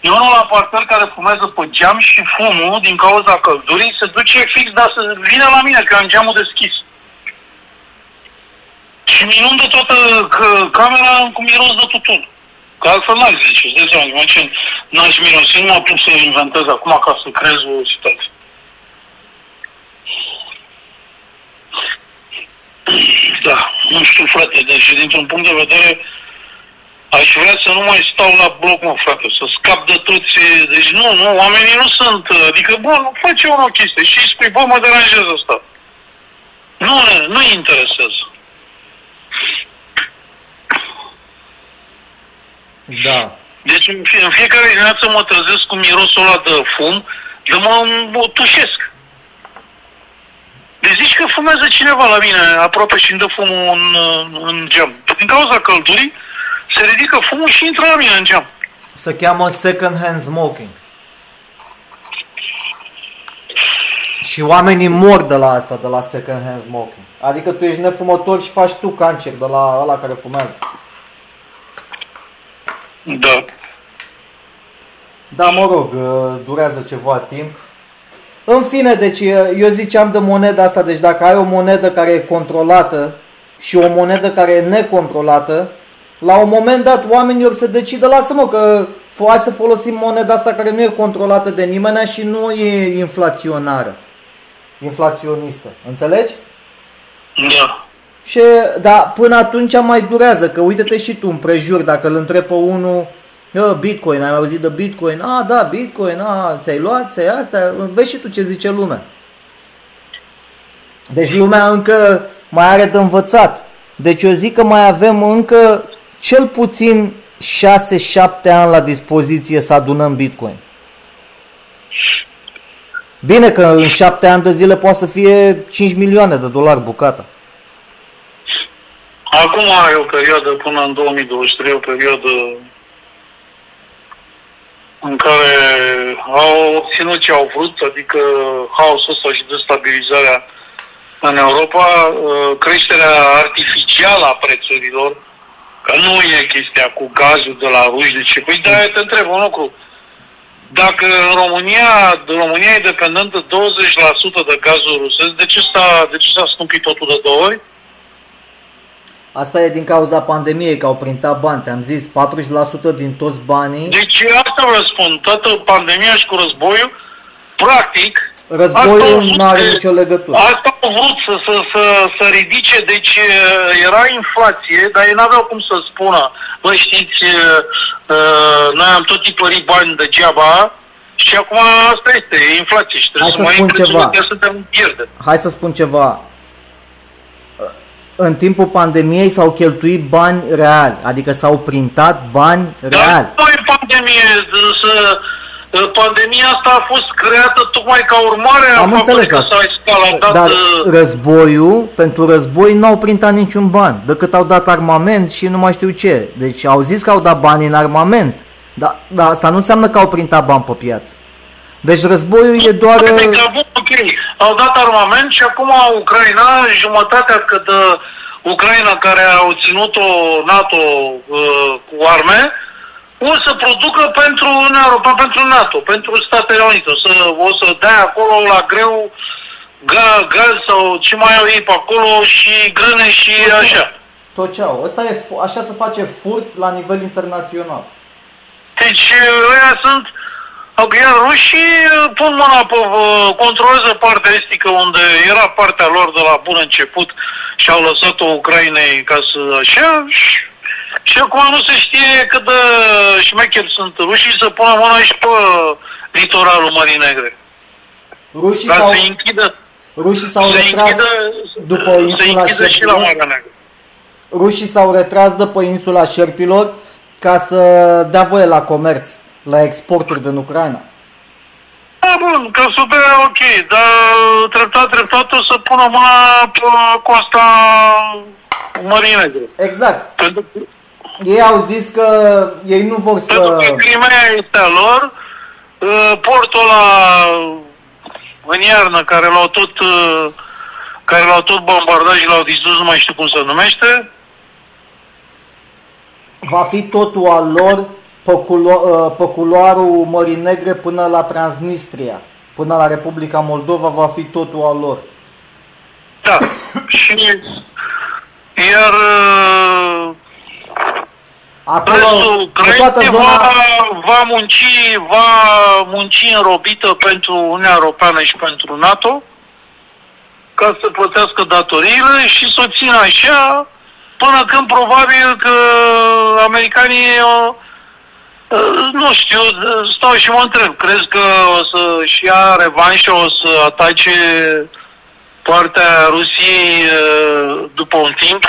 E unul la parter care fumează pe geam și fumul, din cauza căldurii, se duce fix, dar să vine la mine, că am geamul deschis. Și mi inundă toată că, camera cu miros de tutun. Că altfel n-aș zice, îți dai seama, mă, ce n-aș mirosi, nu mă apuc să inventez acum ca să creez o situație. Da, nu știu, frate, deci dintr-un punct de vedere aș vrea să nu mai stau la bloc, mă, frate, să scap de toți, deci nu, nu, oamenii nu sunt, adică, bă, nu face o chestie și îi spui, bă, mă deranjează asta. Nu, nu-i interesează. da. Deci în, fie, în fiecare dimineață mă trezesc cu mirosul ăla de fum, de mă, mă tușesc. Deci zici că fumează cineva la mine aproape și îmi dă fumul în, în geam. Din cauza căldurii se ridică fumul și intră la mine în geam. Se cheamă second hand smoking. Și oamenii mor de la asta, de la second hand smoking. Adică tu ești nefumător și faci tu cancer de la ăla care fumează. Da. Da, mă rog, uh, durează ceva timp. În fine, deci uh, eu ziceam de moneda asta, deci dacă ai o monedă care e controlată și o monedă care e necontrolată, la un moment dat oamenii or să decidă, lasă-mă că fo- hai să folosim moneda asta care nu e controlată de nimeni și nu e inflaționară, inflaționistă. Înțelegi? Da. Și, da, până atunci mai durează, că uite-te și tu împrejur, dacă îl întrebi pe unul, "Ă, Bitcoin, ai auzit de Bitcoin? A, da, Bitcoin, a, ți-ai luat, ți-ai asta, vezi și tu ce zice lumea. Deci lumea încă mai are de învățat. Deci eu zic că mai avem încă cel puțin 6-7 ani la dispoziție să adunăm Bitcoin. Bine că în 7 ani de zile poate să fie 5 milioane de dolari bucata. Acum e o perioadă până în 2023, o perioadă în care au obținut ce au vrut, adică haosul ăsta și destabilizarea în Europa, uh, creșterea artificială a prețurilor, că nu e chestia cu gazul de la ruși, de ce? Păi de te întreb un lucru. Dacă în România, România e dependentă 20% de gazul rusesc, de ce s-a, de ce s-a scumpit totul de două ori? Asta e din cauza pandemiei, că au printat bani. Ți-am zis, 40% din toți banii. Deci asta vă spun, toată pandemia și cu războiul, practic, Războiul asta au nu are vrut- nicio legătură. Asta au vrut să, să, să, să ridice, deci uh, era inflație, dar ei n-aveau cum să spună, bă știți, uh, uh, noi am tot tipărit bani degeaba și acum asta este, e inflație și trebuie Hai să să mai spun intre ceva. să suntem pierde. Hai să spun ceva. În timpul pandemiei s-au cheltuit bani reali, adică s-au printat bani reali. Dar nu e pandemie, să, pandemia asta a fost creată tocmai ca urmare a Am faptului înțeles că asta. s-a escaladat Dar uh, războiul, pentru război n-au printat niciun ban, decât au dat armament și nu mai știu ce. Deci au zis că au dat bani în armament, dar, dar asta nu înseamnă că au printat bani pe piață. Deci războiul e doar... Adică, bun, ok, au dat armament și acum Ucraina, jumătatea că de Ucraina care au ținut-o NATO uh, cu arme, o să producă pentru Uniunea Europeană, pentru NATO, pentru Statele Unite. O să, o să dea acolo la greu ga, gaz sau ce mai au ei pe acolo și grâne și așa. Tot ce au. Asta e, fu- așa se face furt la nivel internațional. Deci ăia sunt Iar rușii uh, pun mâna pe, uh, controlează partea estică unde era partea lor de la bun început și au lăsat-o Ucrainei ca să așa și, și acum nu se știe cât de șmecheri sunt rușii să pună mâna și pe litoralul Mării Negre. Rușii Ca s-au, să închidă, rușii s-au să retras închidă, după să insula închidă și la Șerpilor? Marea Neagră. Rușii s-au retras de pe insula Șerpilor ca să dea voie la comerț, la exporturi din Ucraina. Da, bun, că să bea ok, dar treptat, treptat o să pună mâna pe coasta Mării Negre. Exact. Pentru că, Ei au zis că ei nu vor pentru să... că Crimea este a lor, uh, portul ăla în iarnă, care l-au tot, uh, care l-au tot bombardat și l-au distrus, nu mai știu cum se numește, Va fi totul al lor pe, culo- pe culoarul Mării Negre până la Transnistria. Până la Republica Moldova va fi totul al lor. da, [coughs] și iar uh, Acolo, Restul pe toată Ucrainei zona... va, va munci, va munci înrobită pentru Uniunea Europeană și pentru NATO ca să plătească datoriile și să o țină așa până când probabil că americanii o, nu știu, stau și mă întreb, crezi că o să-și ia revanșă, o să atace partea Rusiei uh, după un timp?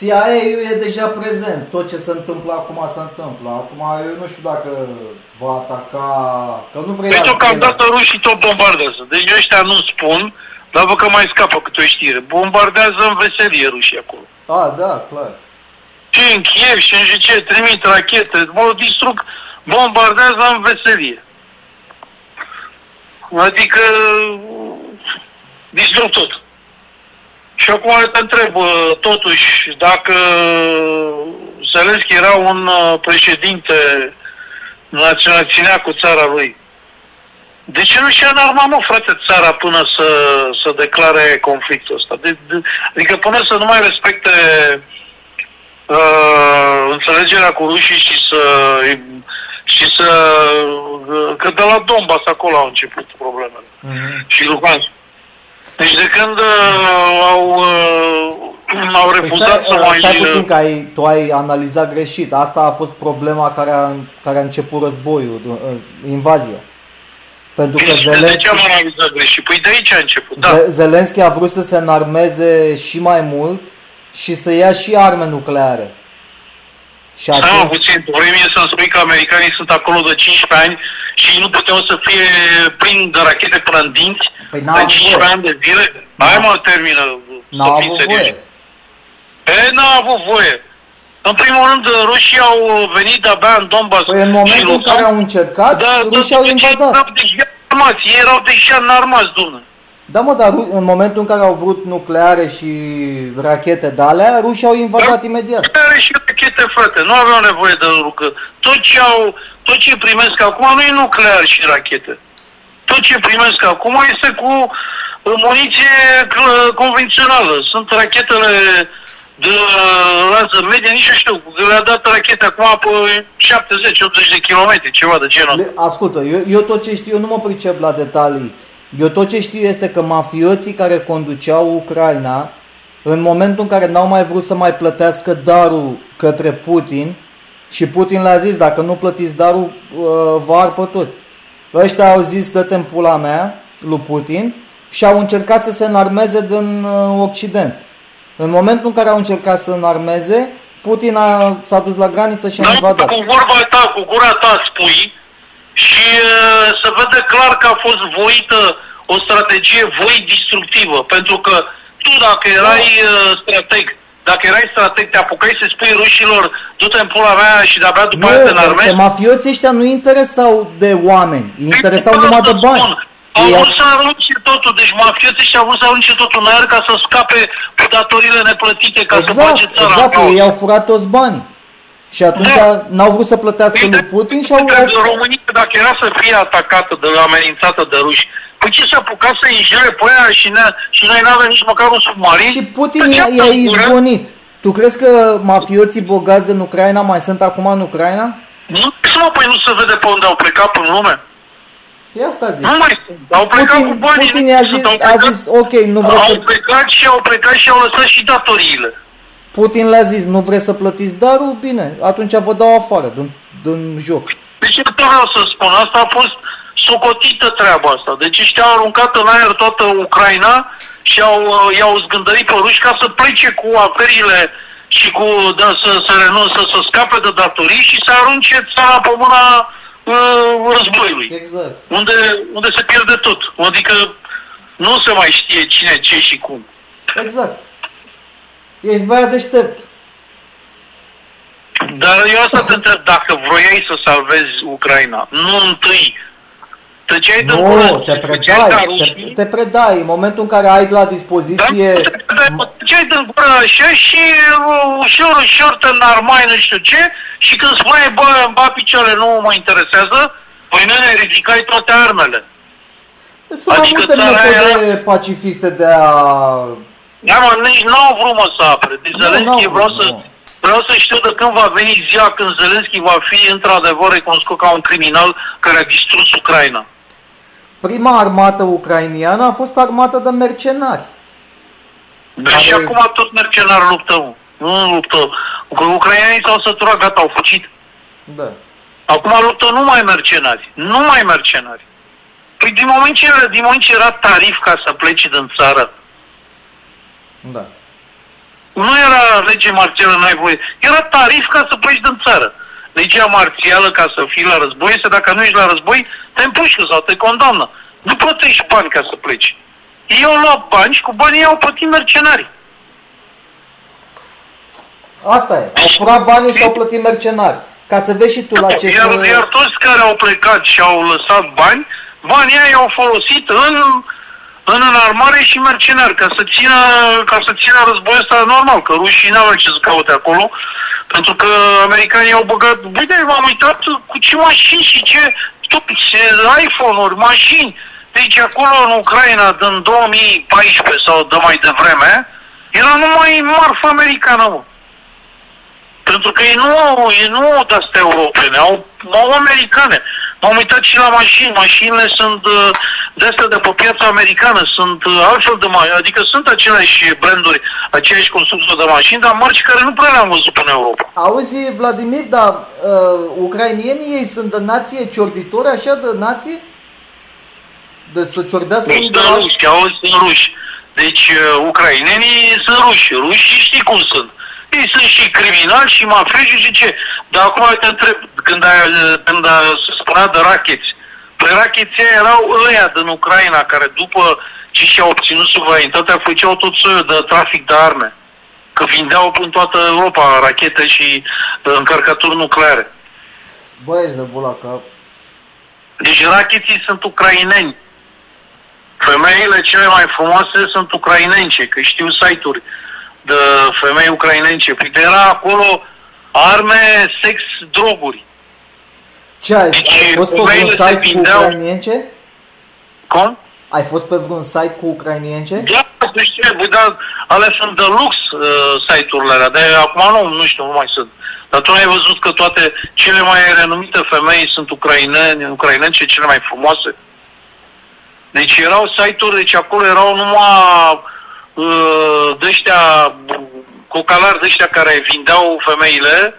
CIA-ul e deja prezent. Tot ce se întâmplă acum se întâmplă. Acum eu nu știu dacă va ataca... Că nu vrei... Păi alt- deocamdată rușii tot bombardează. Deci ăștia nu spun, dar văd că mai scapă câte o știre. Bombardează în veselie rușii acolo. A, da, clar. Și în Kiev și în ce trimit rachete, mă distrug, bombardează în veselie. Adică distrug tot. Și acum te întreb, uh, totuși, dacă Zelenski era un uh, președinte național, ținea cu țara lui, de ce nu și-a înarmat, mă, frate, țara până să, să declare conflictul ăsta? De, de, adică până să nu mai respecte uh, înțelegerea cu rușii și să și să uh, că de la Donbass acolo au început problemele Mhm. și Luhansk. Deci de când uh, au, uh, au Păi refuzat să stai, mai... stai puțin că ai, tu ai analizat greșit. Asta a fost problema care a, care a început războiul, uh, invazia. Pentru că Deci, de ce Zelenski, am analizat greșit? Păi de aici a început, da. Ze- Zelenski a vrut să se înarmeze și mai mult și să ia și arme nucleare. Și Stai mă atunci, puțin, tu vrei mie să-mi spui că americanii sunt acolo de 15 ani și nu puteau să fie plini de rachete până în dinți Păi n-au de avut 15 voie. ani de zile? Hai mă, termină. n-au să fim avut serioși. voie. E, n-au avut voie. În primul rând, rușii au venit de-abia în Donbass Păi în și momentul în Luhansk. care au încercat, Da, rușii au deci invadat. Erau deja înarmați, ei erau deja înarmați, domnule. Da, mă, dar ru- în momentul în care au vrut nucleare și rachete de alea, rușii au invadat Da. imediat. Are și rachete, frate, nu aveau nevoie de lucru. Tot ce, au, tot ce primesc acum nu e nuclear și rachete. Tot ce primesc acum este cu uh, muniție uh, convențională. Sunt rachetele de rază medie, nici nu știu, că le-a dat rachete acum pe 70-80 de kilometri, ceva de genul. Le, ascultă, eu, eu tot ce știu, eu nu mă pricep la detalii. Eu tot ce știu este că mafioții care conduceau Ucraina, în momentul în care n-au mai vrut să mai plătească darul către Putin, și Putin le-a zis, dacă nu plătiți darul, uh, vă ar pe toți. Ăștia au zis, dă-te în pula mea, lui Putin, și au încercat să se înarmeze din uh, Occident. În momentul în care au încercat să înarmeze, Putin a, s-a dus la graniță și a Dar invadat. cu vorba ta, cu gura ta spui și uh, se vede clar că a fost voită o strategie voi distructivă. Pentru că tu dacă erai uh, strateg, dacă erai strateg, te apucai să spui rușilor du-te în pula mea și de-abia după aia te Nu, înarmezi? că mafioții ăștia nu interesau de oameni, îi interesau Păi, numai de îți bani. spun, Au Ei vrut să arunce totul, deci mafioții ăștia au vrut să arunce totul în aer ca să scape cu datorile neplătite, ca să Exact, bage țara exact, în caos. ei au furat toți banii. Și atunci Da. n-au vrut să plătească lui Putin și au... Întreb, România, dacă era să fie atacată, de amenințată de ruși, păi ce s-a apucat să injure pe aia și, ne, și noi n-avem nici măcar un submarin? Și Putin Pe ce i-a, i-a în gură? izgonit. Tu crezi că mafioții bogați din Ucraina mai sunt acum în Ucraina? Nu, mă, păi nu se vede pe unde au plecat în lume. E asta zic. Nu mai sunt. Au plecat cu Putin, banii. Putin nu i-a sunt, zis, au a plecat- zis, ok, nu vreți Au să... plecat și au plecat și au lăsat și datoriile. Putin le-a zis, nu vreți să plătiți darul? Bine, atunci vă dau afară din, din joc. Deci ce vreau să spun, asta a fost socotită treaba asta. Deci ăștia au aruncat în aer toată Ucraina și au, uh, i-au zgândărit pe ruși ca să plece cu averile și cu, da, să, să renunțe, să, să scape de datorii și să arunce țara pe mâna uh, războiului. Exact. Unde, unde se pierde tot. Adică nu se mai știe cine, ce și cum. Exact. Ești băiat deștept. Dar eu asta te întreb, dacă vroiai să salvezi Ucraina, nu întâi tăceai de gură, Nu, te tăceai predai, ca te, rușii, te predai. În momentul în care ai la dispoziție... Dar tăceai de gură așa și uh, ușor, ușor te înarmai nu știu ce și când spuneai, bă, îmi ba picioare, nu mă interesează, păi nene, ridicai toate armele. Sunt mai Adică multe țara metode pacifiste de a... Da, mă, nici nu au vrut mă să apre. Deci Nu, Zelenski, n-au vreau vrut, să, nu. vreau să știu de când va veni ziua când Zelenski va fi într-adevăr recunoscut ca un criminal care a distrus Ucraina. Prima armată ucrainiană a fost armată de mercenari. Deci și Care- acum tot mercenar luptă. mă. Nu luptă. Că ucrainienii s-au săturat, gata, au fugit. Da. Acum luptă numai mercenari. Numai mercenari. Păi din moment ce, era, din moment ce era tarif ca să pleci din țară, Da. nu era lege marțială, n-ai voie. Era tarif ca să pleci din țară. Legea marțială ca să fii la război este dacă nu ești la război, te împușcă sau te condamnă. Nu plătești bani ca să pleci. Ei au luat bani și cu banii au plătit mercenari. Asta e. Au furat banii și au plătit mercenari. Ca să vezi și tu la ce Iar, se... iar toți care au plecat și au lăsat bani, banii ei au folosit în, în înarmare și mercenari, ca să țină, ca să țină războiul ăsta normal, că rușii n-au ce să caute acolo, pentru că americanii au băgat, uite, m-am uitat cu ce mașini și ce, tot, ce iPhone-uri, mașini. Deci acolo în Ucraina, din 2014 sau de mai devreme, era numai marfă americană, mă. Pentru că ei nu au, ei nu au de-astea europene, au, au americane. M-am uitat și la mașini. Mașinile sunt uh, de astea de pe piața americană, sunt uh, altfel de mașini, adică sunt aceleași branduri, aceleași construcții de mașini, dar marci care nu prea le-am văzut în Europa. Auzi, Vladimir, dar uh, ucrainienii ei sunt de nație ciorditori, așa de nație? De să ciordească Deci un sunt oraș? ruși, auzi, sunt ruși. Deci uh, ucrainenii sunt ruși. Ruși știi cum sunt. Ei sunt și criminali și mafioși și ce. Dar acum te întreb, când, a, când a, se spunea de racheți, păi racheții aia erau ăia din Ucraina care după ce și-au obținut suveranitatea făceau tot soiul de trafic de arme. Că vindeau în toată Europa rachete și uh, încărcături nucleare. Bă, ești de bulaca. Deci racheții sunt ucraineni. Femeile cele mai frumoase sunt ucrainence, că știu site-uri de femei ucrainence. Păi era acolo arme, sex, droguri. Ce ai, Deci, ai fost pe vreun femeile se site cu vindeau- ucrainience? Cum? Ai fost pe vreun site cu ucrainience? Da, tu știi, băi, dar alea sunt de lux uh, site-urile alea, de acum nu, nu știu, nu mai sunt. Dar tu nu ai văzut că toate cele mai renumite femei sunt ucraineni, ucrainence, cele mai frumoase? Deci erau site-uri, deci acolo erau numai uh, de ăștia, cocalari de ăștia care vindeau femeile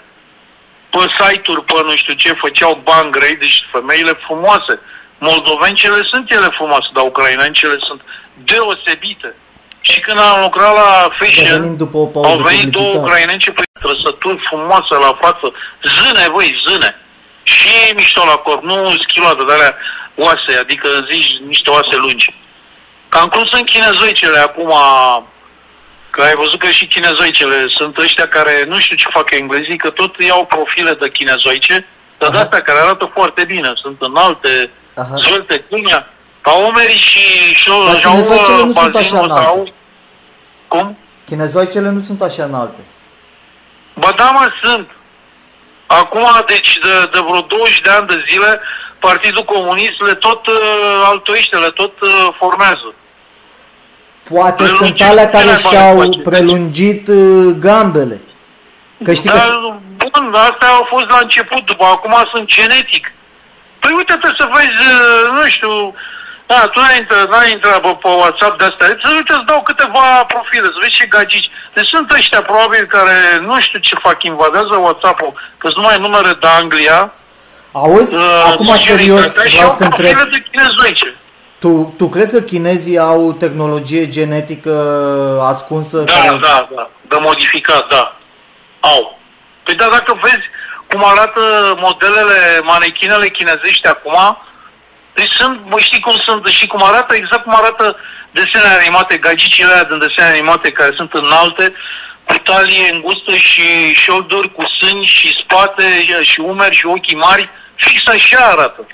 pe site-uri, pe nu știu ce, făceau bani grei, deci femeile frumoase. Moldovencele sunt ele frumoase, dar ucrainencele sunt deosebite. Și când am lucrat la fashion, Revenim după o pauză au venit două publicitară. ucrainence pe trăsături frumoase la față, zâne, băi, zâne. Și mișto la corp, nu schiloate de alea oase, adică zici niște oase lungi. Cam cum sunt chinezoicele acum, că ai văzut că și chinezoicele sunt ăștia care nu știu ce fac englezii, că tot iau profile de chinezoice, dar de Aha. astea care arată foarte bine, sunt înalte, Aha. zvolte, culmea, ca omerii și, și, Dar și au chinezoicele nu uh, sunt bazinul așa ăsta, înalte. au- Cum? Chinezoicele nu sunt așa înalte. Ba da, mă, sunt. Acum, deci, de, de vreo 20 de ani de zile, Partidul Comunist le tot uh, altoiește, le tot uh, formează. Poate sunt Prelungit alea care cele mai și-au face. prelungit uh, gambele. Că știi că... Dar, bă, bun, astea au fost la început, după acum sunt genetic. Păi uite-te să vezi, uh, nu știu, da, tu n-ai intrat, n-ai intrat pe, pe WhatsApp de astea. Să uite, îți dau câteva profile, să vezi ce gagici. Deci sunt ăștia probabil care nu știu ce fac, invadează WhatsApp-ul, că sunt numai numere de Anglia. Auzi, uh, acum și serios, Germania, și vreau au să te întreb. profile de chinezoice. Tu, tu crezi că chinezii au tehnologie genetică ascunsă? Da, care- da, da. De modificat, da. Au. Păi da, dacă vezi cum arată modelele, manechinele chinezești acum, deci sunt, mă știi cum sunt și cum arată, exact cum arată desenele animate, gagicile alea din desene animate care sunt înalte, cu talie îngustă și șolduri cu sâni și spate și umeri și ochii mari, fix așa arată.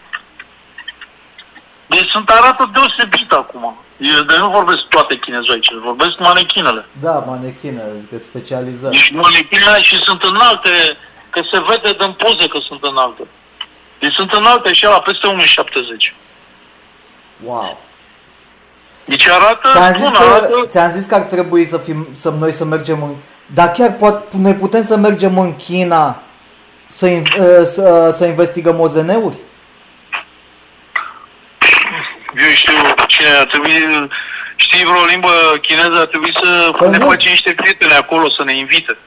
Deci sunt arată deosebit acum. Eu de nu vorbesc toate chinezoicele, vorbesc manechinele. Da, manechine, adică specializat. Deci manechinele și sunt înalte, că se vede din poze că sunt înalte. Deci sunt înalte și la peste 1,70. Wow. Deci arată, Ți-am zis, bun, că, arată, ți-am zis că ar trebui să, fim, să noi să mergem în... Dar chiar pot, noi putem să mergem în China să, in- ă, să, să investigăm OZN-uri? Eu știu cine ar trebui, știi vreo limbă chineză, ar trebui să Păi ne nu. facem niște prieteni acolo să ne invite.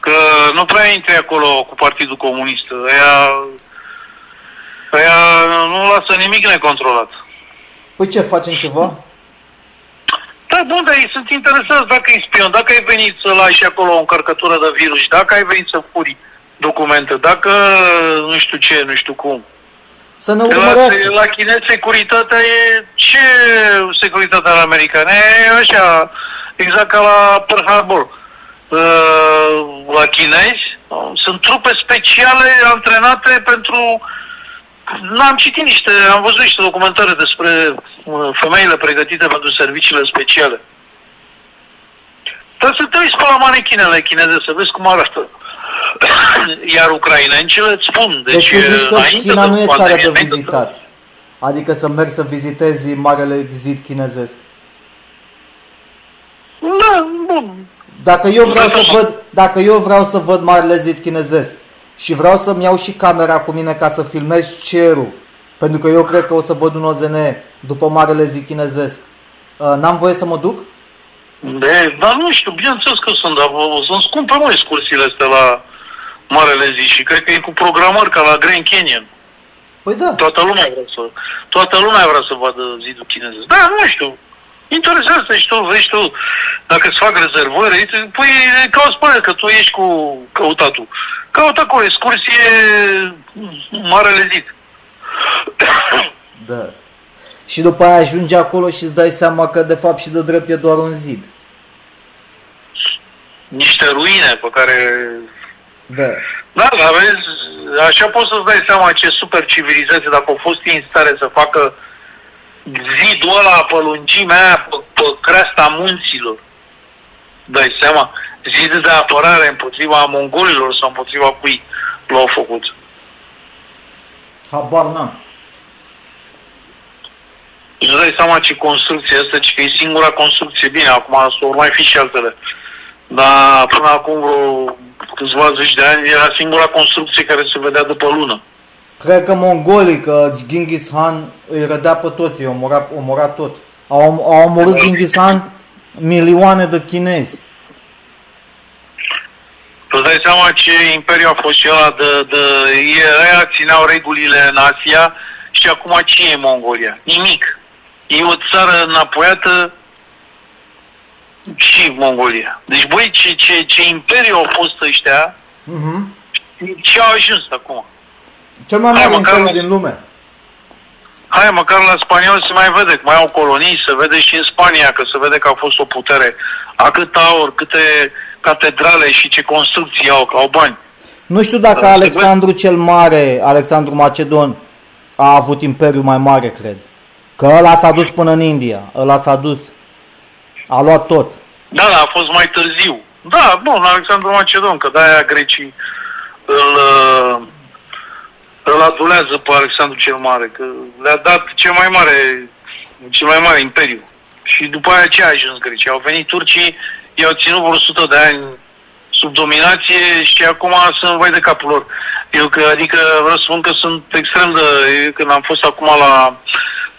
Că nu prea intri acolo cu Partidul Comunist. Aia, aia nu lasă nimic necontrolat. Păi ce, facem ceva? Da, bun, dar ei sunt interesați dacă e spion, dacă ai venit să lași acolo o încărcătură de virus, dacă ai venit să furi documente, dacă nu știu ce, nu știu cum. Să ne De La, urmărească. la chinezi securitatea e ce securitatea la americană? E așa, exact ca la Pearl Harbor. Uh, La chinezi uh, sunt trupe speciale antrenate pentru N-am citit niște, am văzut niște documentare despre uh, femeile pregătite pentru serviciile speciale. Dar să te uiți pe la manechinele chineze să vezi cum arată. Iar ucrainencele îți spun, deci, Deci tu zici că înainte China nu e țară pandemie, de înainte vizitat. Adică să mergi să vizitezi marele zid chinezesc. Da, bun. Dacă eu vreau Da, să da. văd, dacă eu vreau să văd marele zid chinezesc și vreau să-mi iau și camera cu mine ca să filmez cerul, pentru că eu cred că o să văd un OZN după marele zid chinezesc, uh, n-am voie să mă duc? De, dar nu știu, bineînțeles că sunt, dar o- sunt scumpe mă excursiile astea la Marele Zi și cred că e cu programări ca la Grand Canyon. Păi da. Toată lumea vrea să, toată lumea vrea să vadă zidul chinezesc. Da, nu știu. Interesează și tu, vezi tu, dacă îți fac rezervări, uite, păi, ca o spune că tu ești cu căutatul. Caută acolo, excursie Marele Zid. Da. Și după aia ajungi acolo și îți dai seama că de fapt și de drept e doar un zid. Niște ruine pe care Da. Da, dar vezi, așa poți să-ți dai seama ce super civilizație, dacă au fost ei în stare să facă zidul ăla pe lungimea aia, pe, pe creasta munților. Dai seama? Zid de apărare împotriva mongolilor sau împotriva cui l-au făcut. Habar n-am. Îți dai seama ce construcție asta, ci că e singura construcție. Bine, acum să mai fi și altele. Dar până acum vreo câțiva zeci de ani era singura construcție care se vedea după lună. Cred că mongolii, că Genghis Khan îi rădea pe toți, îi omora, omora tot. Au, au omorât Genghis Khan milioane de chinezi. Tu îți dai seama ce imperiu a fost și ăla de, de ei aia țineau regulile în Asia și acum ce e Mongolia? Nimic. E o țară înapoiată și Mongolia. Deci, băi, ce, ce, ce imperiu au fost ăștia, Mhm. ce au ajuns acum? Cel mai Hai, mare măcar imperiu nu- din lume. Hai, măcar la spaniol se mai vede, că mai au colonii, se vede și în Spania, că se vede că a fost o putere. A cât aur, câte catedrale și ce construcții au, că au bani. Nu știu dacă Da, Alexandru cel Mare, Alexandru Macedon, a avut imperiu mai mare, cred. Că ăla s-a dus până în India, ăla s-a dus. A luat tot. Da, da, a fost mai târziu. Da, bun, Alexandru Macedon, că de-aia grecii îl, uh, îl adulează pe Alexandru cel Mare, că le-a dat cel mai mare, cel mai mare imperiu. Și după aia ce a ajuns grecii? Au venit turcii, i-au ținut vreo 100 de ani sub dominație și acum sunt vai de capul lor. Eu că, adică vreau să spun că sunt extrem de... Eu, când am fost acum la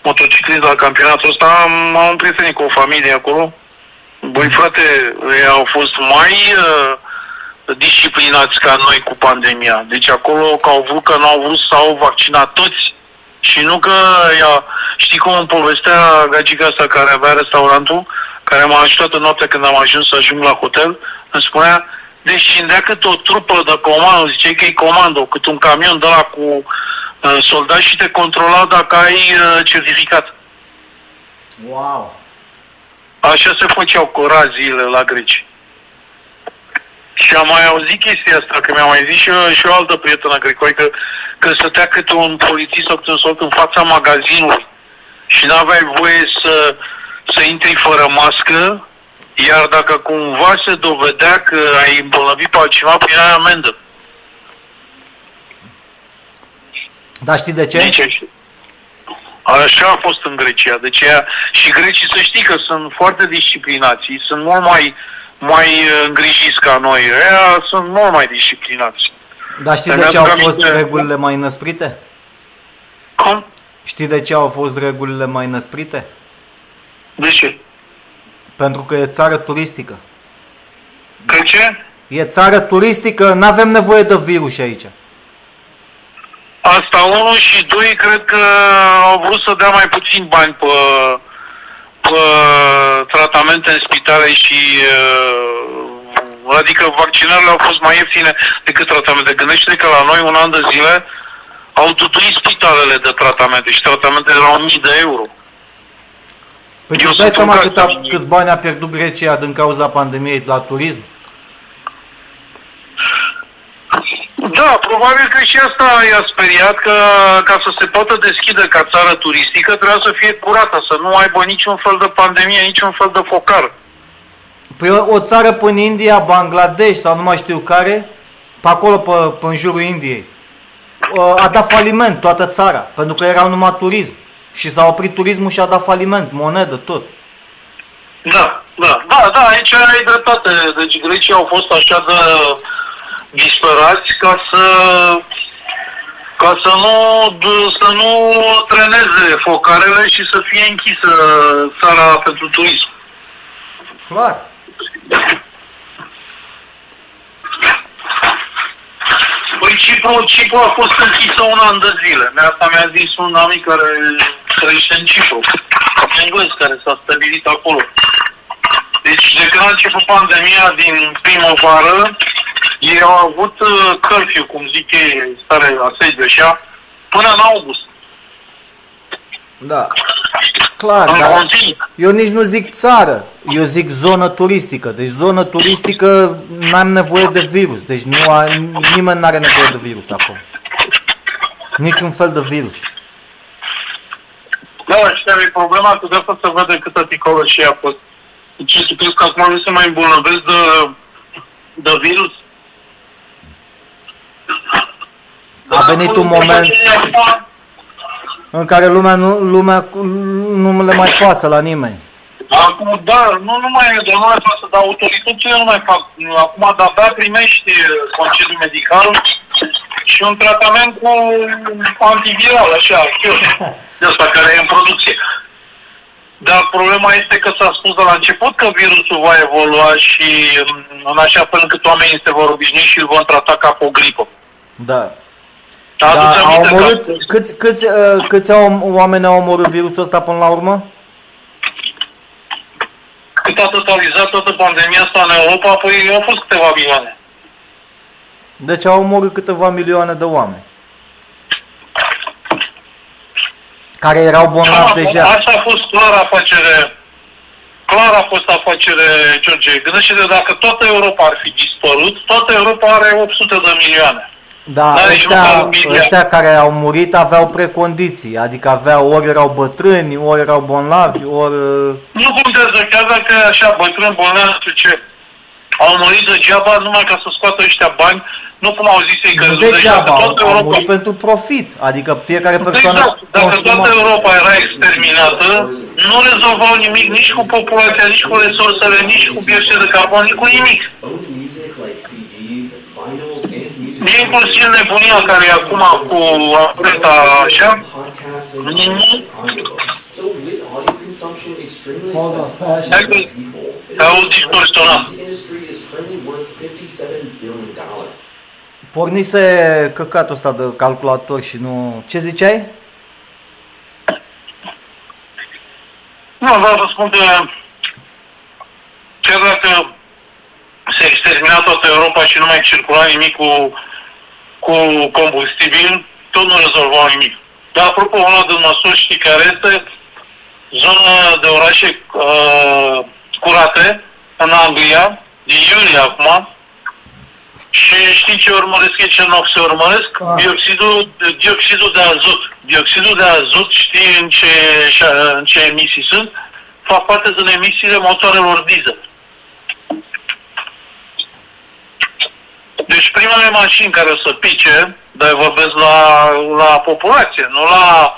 motociclism la campionatul ăsta, am, am prietenit cu o familie acolo. Băi, frate, ei au fost mai uh, disciplinați ca noi cu pandemia. Deci acolo că au vrut, că nu au vrut să au vaccinat toți și nu că ea, știi cum îmi povestea gagica asta care avea restaurantul, care m-a ajutat în noaptea când am ajuns să ajung la hotel, îmi spunea, deci scindea cât o trupă de comando, zice că e comando, cât un camion de la cu uh, soldați și te controla dacă ai uh, certificat. Wow! Așa se făceau coraziile la greci. Și am mai auzit chestia asta, că mi-a mai zis și, și o altă prietenă grecoică, că stătea cât un polițist sau cât un sold în fața magazinului și n-aveai voie să, să intri fără mască, iar dacă cumva se dovedea că ai îmbolnăvit pe altcineva, ai amendă. Dar știi de ce? Deci, Așa a fost în Grecia. Deci ea, și grecii să știi că sunt foarte disciplinați, sunt mult mai, mai îngrijiți ca noi. Ea sunt mult mai disciplinați. Dar știi de ce au fost regulile mai năsprite? Cum? Știi de ce au fost regulile mai năsprite? De ce? Pentru că e țară turistică. De ce? E țară turistică, nu avem nevoie de virus aici. Asta unul și doi, cred că au vrut să dea mai puțin bani pe, pe tratamente în spitale și uh, adică vaccinările au fost mai ieftine decât tratamente. Gândește că la noi un an de zile au tutuit spitalele de tratamente și tratamentele erau mii de euro. Păi tu dai seama cât a, câți bani a pierdut Grecia din cauza pandemiei la turism? Da, probabil că și asta i-a speriat că ca să se poată deschide ca țară turistică trebuie să fie curată, să nu aibă niciun fel de pandemie, niciun fel de focar. Păi o, o țară până India, Bangladesh sau nu mai știu care, pe acolo, pe, pe în jurul Indiei, a dat faliment toată țara, pentru că erau numai turism. Și s-a oprit turismul și a dat faliment, monedă, tot. Da, da, da, da, aici ai dreptate. Deci grecii au fost așa de disperați ca să ca să nu, să nu treneze focarele și să fie închisă țara pentru turism. Clar. Păi Cipru, Cipru a fost închisă un an de zile. Asta mi-a zis un amic care trăiește în Cipru, englez, care s-a stabilit acolo. Deci de când a început pandemia din primăvară, ei au avut uh, curfew, cum zic ei, stare la sediu așa, până în august. Da. Clar, În dar continuu. eu nici nu zic țară, eu zic zonă turistică. Deci zonă turistică n-am nevoie de virus. Deci nu a, nimeni nu are nevoie de virus acolo. Niciun fel de virus. Da, și care e problema, că de asta se vede câtă picolă și a fost. Deci tu crezi că acum nu se mai îmbolnăvesc de, de virus? A venit un moment în care lumea nu, lumea nu le mai pasă la nimeni. Acum, da, nu numai, dar nu mai pasă, dar autoritățile nu mai fac. Acum, de-abia primești concediu medical și un tratament cu antiviral, așa, [laughs] de asta care e în producție. Dar problema este că s-a spus de la început că virusul va evolua și în așa fel încât oamenii se vor obișnui și îl vor trata ca pe o gripă. Da. Dar Dar aduți au aminte că omorât, câți, câți, uh, câți au, oameni au omorât virusul ăsta până la urmă? cât a totalizat toată pandemia asta în Europa, păi au fost câteva milioane. Deci au omorât câteva milioane de oameni. Care erau bolnavi Asta- deja. Asta a fost clar afacere, clar a fost afacere, George. Gândește-te, dacă toată Europa ar fi dispărut, toată Europa are 800 de milioane. Da, N-are nici măcar ăștia, un miliard. ăștia care au murit aveau precondiții, adică aveau, ori erau bătrâni, ori erau bolnavi, ori... uh, Nu contează, chiar dacă e așa, bătrân, bolnav, nu știu ce. Au murit degeaba numai ca să scoată ăștia bani, nu cum au zis ei că Nu deja, că degeaba, au, toată au Europa... murit pentru profit, adică fiecare persoană Exact, dacă consuma... toată Europa era exterminată, nu rezolvau nimic nici cu populația, nici cu resursele, nici cu bioxid de carbon, nici cu nimic. Old music like CD Inclusiv nebunia care e acum cu afeta așa, nimic. Hold on, stai așa. Hai că te auzi distorsionat. Pornise căcatul ăsta de calculator și nu... Ce ziceai? Nu, vreau să spun că chiar dacă se extermina toată Europa și nu mai circula nimic cu, cu combustibil, tot nu rezolvau nimic. Dar apropo, una din măsuri știi care este zona de orașe uh, curate în Anglia, din iulie acum, și știi ce urmăresc ei, ce noxe urmăresc? Ah. Dioxidul, dioxidul de azot. Dioxidul de azot, știi în ce, în ce emisii sunt? Fac parte din emisiile motoarelor diesel. Deci primele mașini care o să pice, dar eu vorbesc la, la populație, nu la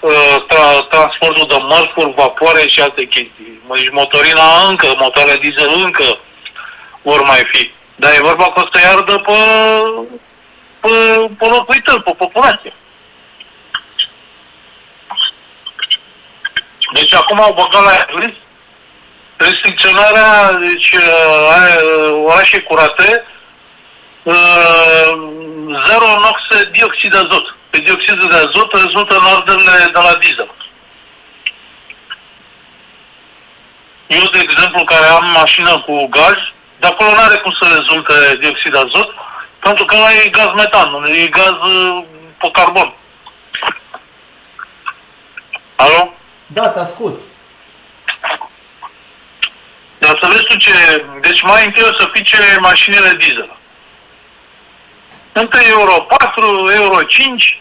uh, tra, transportul de mărfuri, vapoare și alte chestii. Deci motorina încă, motoarele diesel încă vor mai fi. Dar e vorba că o să iardă pe, pe, pe locuitori, pe populație. Deci acum au băgat la list restricționarea, deci uh, are, uh, orașe curate, uh, zero noxe dioxid de azot. Pe dioxidul de azot rezultă în ordinele de la diesel. Eu, de exemplu, care am mașină cu gaz, de acolo nu are cum să rezulte dioxid de azot, pentru că ăla e gaz metan, nu e gaz uh, pe carbon. Alo? Da, te ascult. Dar să vezi tu ce... Deci mai întâi o să pice mașinile diesel. Întâi Euro 4, Euro 5,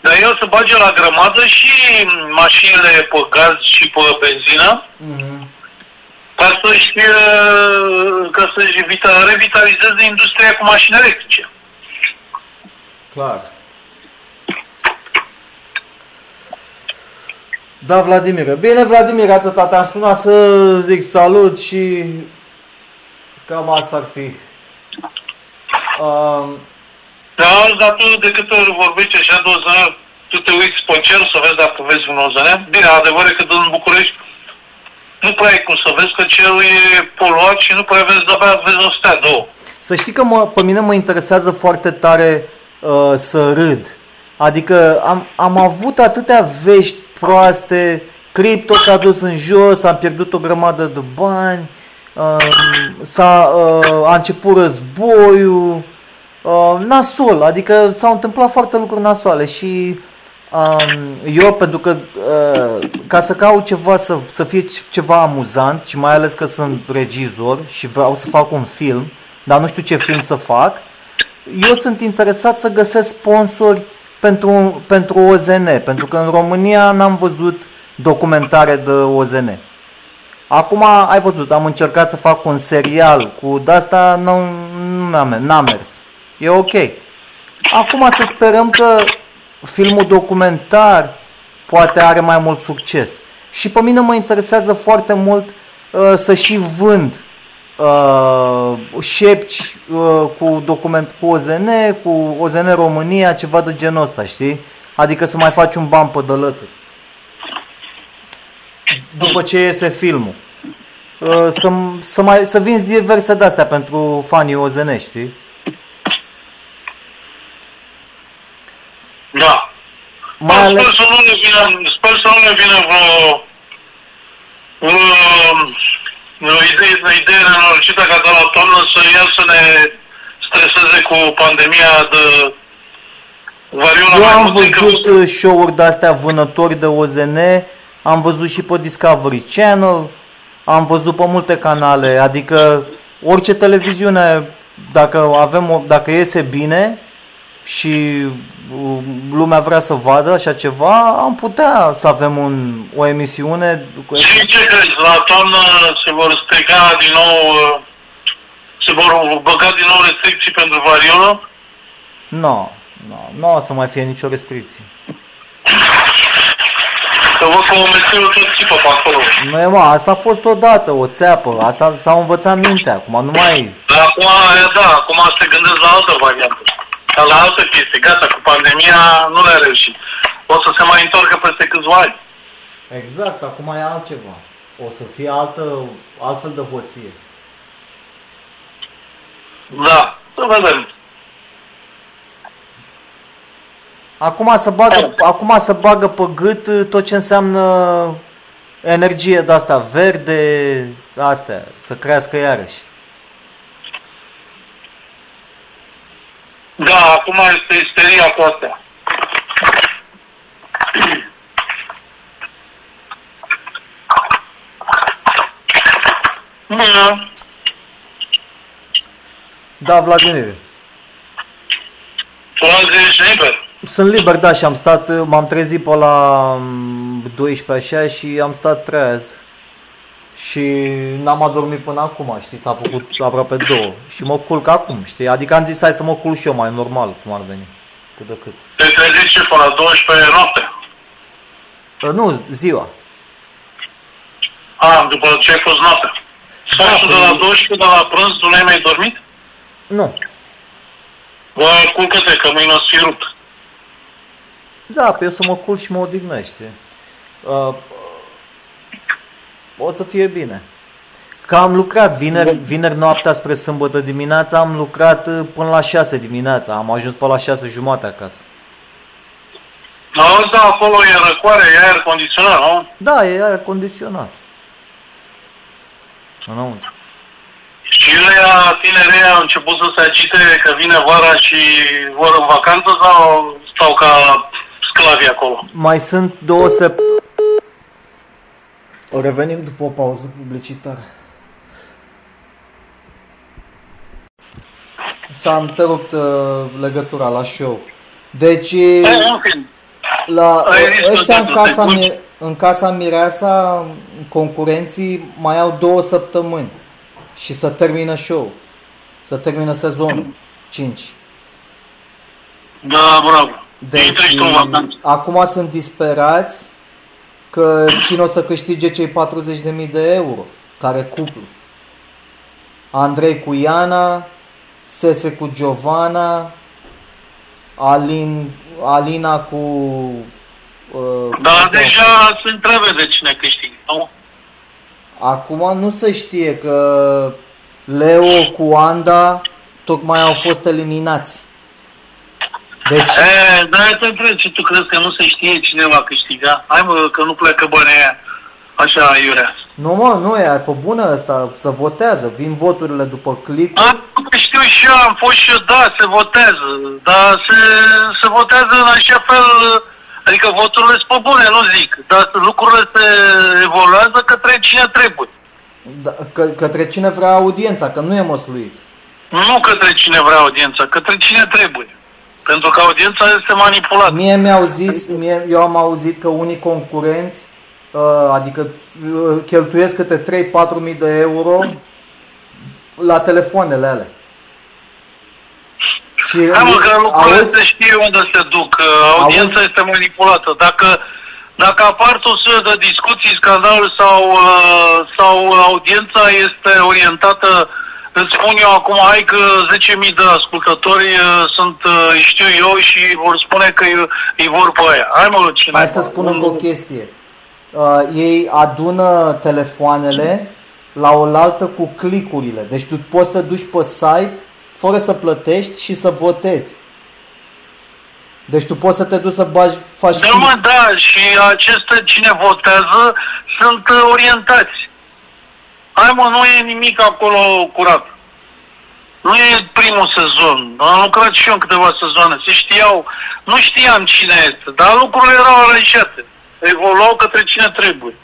dar eu să bage la grămadă și mașinile pe gaz și pe benzină, Mhm. Ca să-și, uh, ca să-și vita- revitalizeze industria cu mașini electrice. Clar. Da, Vladimir. Bine, Vladimir, atâta te-am sunat să zic salut și cam asta ar fi. Um, Da, dar tu de câte ori vorbești așa de ozăne, tu te uiți pe cer să vezi dacă vezi un ozăne. Bine, adevăr e că în București nu prea ai cum să vezi că cerul e poluat și nu prea vezi, de-abia vezi o stea, două. Să știi că mă, pe mine mă interesează foarte tare uh, să râd. Adică am, am avut atâtea vești proaste, cripto s-a dus în jos, am pierdut o grămadă de bani, uh, s-a, uh, a început războiul, uh, nasol, adică s-au întâmplat foarte lucruri nasoale și um, eu pentru că uh, ca să caut ceva să, să fie ceva amuzant și mai ales că sunt regizor și vreau să fac un film, dar nu știu ce film să fac, eu sunt interesat să găsesc sponsori pentru, pentru OZN, pentru că în România n-am văzut documentare de OZN. Acum ai văzut, am încercat să fac un serial cu de asta nu, nu n-a mers, n-a mers. E ok. Acum să sperăm că filmul documentar poate are mai mult succes. Și pe mine mă interesează foarte mult uh, să și vând uh, șepci uh, cu document cu OZN, cu OZN România, ceva de genul ăsta, știi? Adică să mai faci un ban pe dălături. După ce iese filmul. Uh, să, să, mai, să vinzi diverse de-astea pentru fanii OZN, știi? Da. Mai Sper ales... să nu ne vină, sper să nu ne vină vreo, vreo, o idee, o idee nenorocită ca de la toamnă să ia să ne streseze cu pandemia de variola Eu mai am mult decât- văzut uh, show-uri de-astea vânători de OZN, am văzut și pe Discovery Channel, am văzut pe multe canale, adică orice televiziune, dacă avem, o- dacă iese bine și uh, lumea vrea să vadă așa ceva, am putea să avem un, o emisiune cu Și ce crezi? La toamnă se vor strica din nou, uh, se vor băga din nou restricții pentru variolă? Nu, nu, nu o să mai fie nicio restricție. Că văd că omețelul tot țipă pe acolo. Nu e, mă, asta a fost odată, o țeapă. Asta s-au învățat mintea. Acum nu mai... Dar acum, e, da, acum se gândesc la altă variantă. Dar la altă chestie. Gata, cu pandemia nu le-a reușit. O să se mai întoarcă peste câțiva ani. Exact, acum e altceva. O să fie altă, altfel de hoție. Da, să vedem. Acum să bagă, acum să bagă pe gât uh, tot ce înseamnă energie de asta verde, astea, să crească iarăși. Da, acum este isteria cu astea. Da. Da, Vladimir. Tu azi ești liber. Sunt liber, da, și am stat, m-am trezit pe la mm, 12 așa și am stat treaz. Și n-am adormit până acum, știi, s-a făcut aproape două. Și mă culc acum, știi, adică am zis hai să mă culc și eu mai normal, cum ar veni, cât de cât. Te trezești ce până la 12 noapte. Uh, Nu, ziua. A, după ce ai fost noapte. Da, Sfaxul de păi- la 12 de la prânz, tu n-ai mai dormit? Nu. Bă, culcă-te, că mâine o să fii rupt. Da, pe eu să mă culc și mă odihnește. Uh, o să fie bine. Că am lucrat vineri, vineri noaptea spre sâmbătă dimineața, am lucrat uh, până la 6 dimineața, am ajuns pe la 6 jumate acasă. Auzi, da, acolo e răcoare, e aer condiționat, nu? Da, e aer condiționat. Înăuntru. Și ăia tinerii au început să se agite că vine vara și vor în vacanță sau stau ca sclavi acolo? Mai sunt două săptămâni. O revenim după o pauză publicitară. S-a întrerupt uh, legătura la show. Deci, E, în fin. la Ai riscul ăștia în de casa, te Mi- în casa Mireasa, concurenții mai au două săptămâni și să termină show. Să termină sezonul. 5. Da, bravo. Deci, Intră și tu în vacanță. acum sunt disperați că cine o să câștige cei 40.000 de euro, care cuplu. Andrei cu Iana, Sese cu Giovanna, Alin, Alina cu... Uh, Da, cu- deja se întrebe de cine câștigă, nu? Acum nu se știe că Leo cu Anda tocmai au fost eliminați. Deci, E, da, te întreb ce tu crezi că nu se știe cine va câștiga? Hai mă, că nu pleacă banii aia. Așa, iurea. nu mă, nu e, pe bună asta, să votează, vin voturile după click. A, știu și eu, am fost și eu, da, se votează, dar se, se votează în așa fel, adică voturile sunt pe bune, nu zic, dar lucrurile se evoluează către cine trebuie. Da, că, către cine vrea audiența, că nu e măsluit. Nu către cine vrea audiența, către cine trebuie. Pentru că audiența este manipulată. Mie mi-au zis, mie, eu am auzit că unii concurenți, uh, adică uh, cheltuiesc câte 3-4 mii de euro la telefoanele alea. Și Hai mă, că lucrurile auzi, se știe unde se duc, că audiența este manipulată. Dacă, dacă apar tot soiul de discuții, scandaluri sau, uh, sau audiența este orientată, îți spun eu acum, hai că 10.000 de ascultători uh, sunt, uh, știu eu, și vor spune că îi, îi vor pe aia. Hai mă, cine Hai să spun încă o chestie. Uh, ei adună telefoanele la oaltă cu clicurile. Deci tu poți să te duci pe site fără să plătești și să votezi. Deci tu poți să te duci să bagi, faci Da, click. mă, da, și aceste cine votează sunt uh, orientați. Hai mă, nu e nimic acolo curat. Nu e primul sezon. Am lucrat și eu în câteva sezoane. Se știau, nu știam cine este, dar lucrurile erau aranjate. Evoluau către cine trebuie.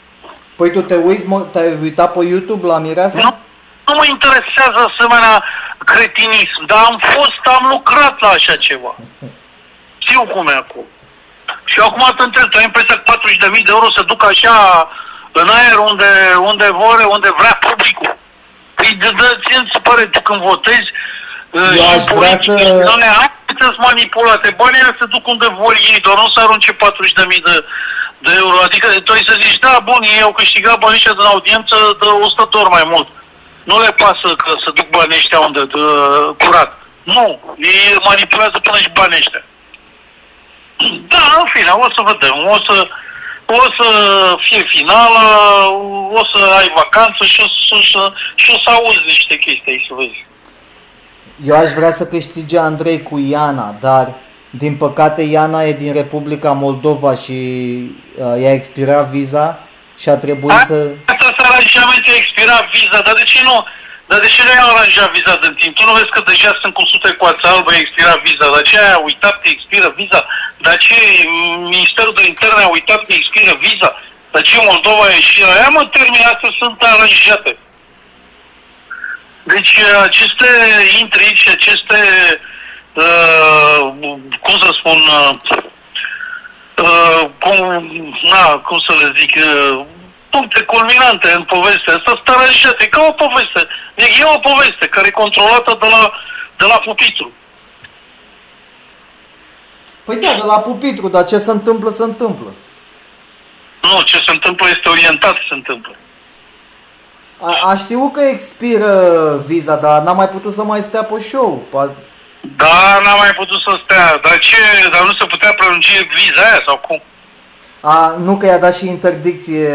Păi tu te uiți, mă, te-ai uitat pe YouTube la Mireasa? Nu, nu mă interesează asemenea cretinism, dar am fost, am lucrat la așa ceva. Știu cum e acum. Și acum te întreb, tu ai impresia că 40.000 de euro se duc așa în aer unde, unde vor, unde vrea publicul. Păi de, de, ție îți pare tu când votezi uh, Eu aș vrea politici, să- doamne, hai să-ți manipulate. Banii ăia se duc unde vor ei, doar nu să arunce 40.000 de, de euro. Adică tu ai să zici, da, bun, ei au câștigat banii ăștia din audiență de 100 de ori mai mult. Nu le pasă că să duc banii ăștia unde, de, curat. Nu, ei manipulează până și banii ăștia. [clears throat] Da, în fine, o să vedem. O să, o să fie finală, o să ai vacanță și o să, și, o- și o să auzi niște chestii aici, să vezi. Eu aș vrea să câștige Andrei cu Iana, dar din păcate Iana e din Republica Moldova și uh, i-a expirat viza și a trebuit să... Asta s-a aranjament, a expirat viza, dar de ce nu? Dar de ce nu i-au aranjat viza din timp? Tu nu vezi că deja sunt cu sute cu ața albă, a expirat viza, dar ce ai uitat că expiră viza? Dar ce Ministerul de Interne a uitat că expiră viza? Dar ce Moldova a ieșit? Aia mă terminate sunt aranjate. Deci aceste intrigi și aceste, uh, cum să spun, uh, uh, cum, na, cum să le zic, uh, puncte culminante în povestea asta sunt aranjate, ca o poveste. Deci e o poveste care e controlată de la, de la pupitru. Păi da, de la pupitru, dar ce se întâmplă, se întâmplă. Nu, ce se întâmplă este orientat ce se întâmplă. A, a știut că expiră viza, dar n-a mai putut să mai stea pe show. Pa- Da, n-a mai putut să stea. Dar ce? Dar nu se putea prelungi viza aia sau cum? A, nu că i-a dat și interdicție.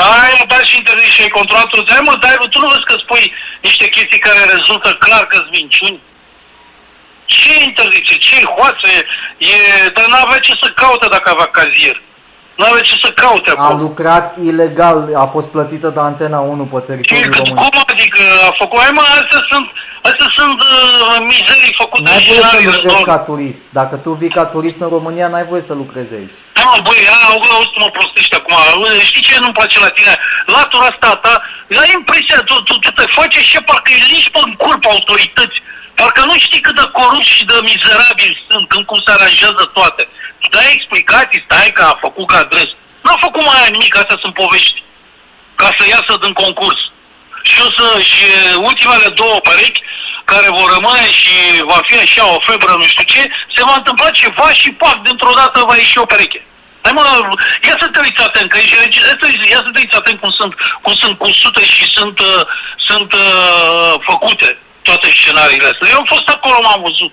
Da, i-a dat și interzic și ai controlat tot. Hai mă, dai, bă, tu nu vezi că spui niște chestii care rezultă clar că sunt minciuni? Ce interdicție? Ce hoață e? e dar n-avea ce să caute dacă avea cazier. N-avea ce să caute A acolo. lucrat ilegal, a fost plătită de Antena 1 pe Ce, teritoriul cât, român. cum adică a făcut? Hai mă, astea sunt, astea sunt uh, mizerii făcute N-ai voie să scenarii lucrezi război. ca turist. Dacă tu vii ca turist în România, n-ai voie să lucrezi aici. Da, mă, băi, a, auzi, auzi, mă prostești acum. Știi ce nu-mi place la tine? Latura asta ta, ai impresia, tu, tu, tu te faci și parcă îi liși pe în curp autorități. Parcă nu știi cât de corupți și de mizerabili sunt, când cum se aranjează toate. Tu dai explicații, stai că a făcut ca adres. N-a făcut mai aia nimic, astea sunt povești. Ca să iasă din concurs. Și o să, și ultimele două perechi, care vor rămâne și va fi așa o febră, nu știu ce, se va întâmpla ceva și pac, dintr-o dată va ieși o pereche. Hai mă, ia să te uiți atent, că ești regi- ia să te uiți- ia să te uiți atent cum sunt, cum sunt cusute și sunt, uh, sunt uh, făcute toate scenariile astea. Eu am fost acolo, m-am văzut.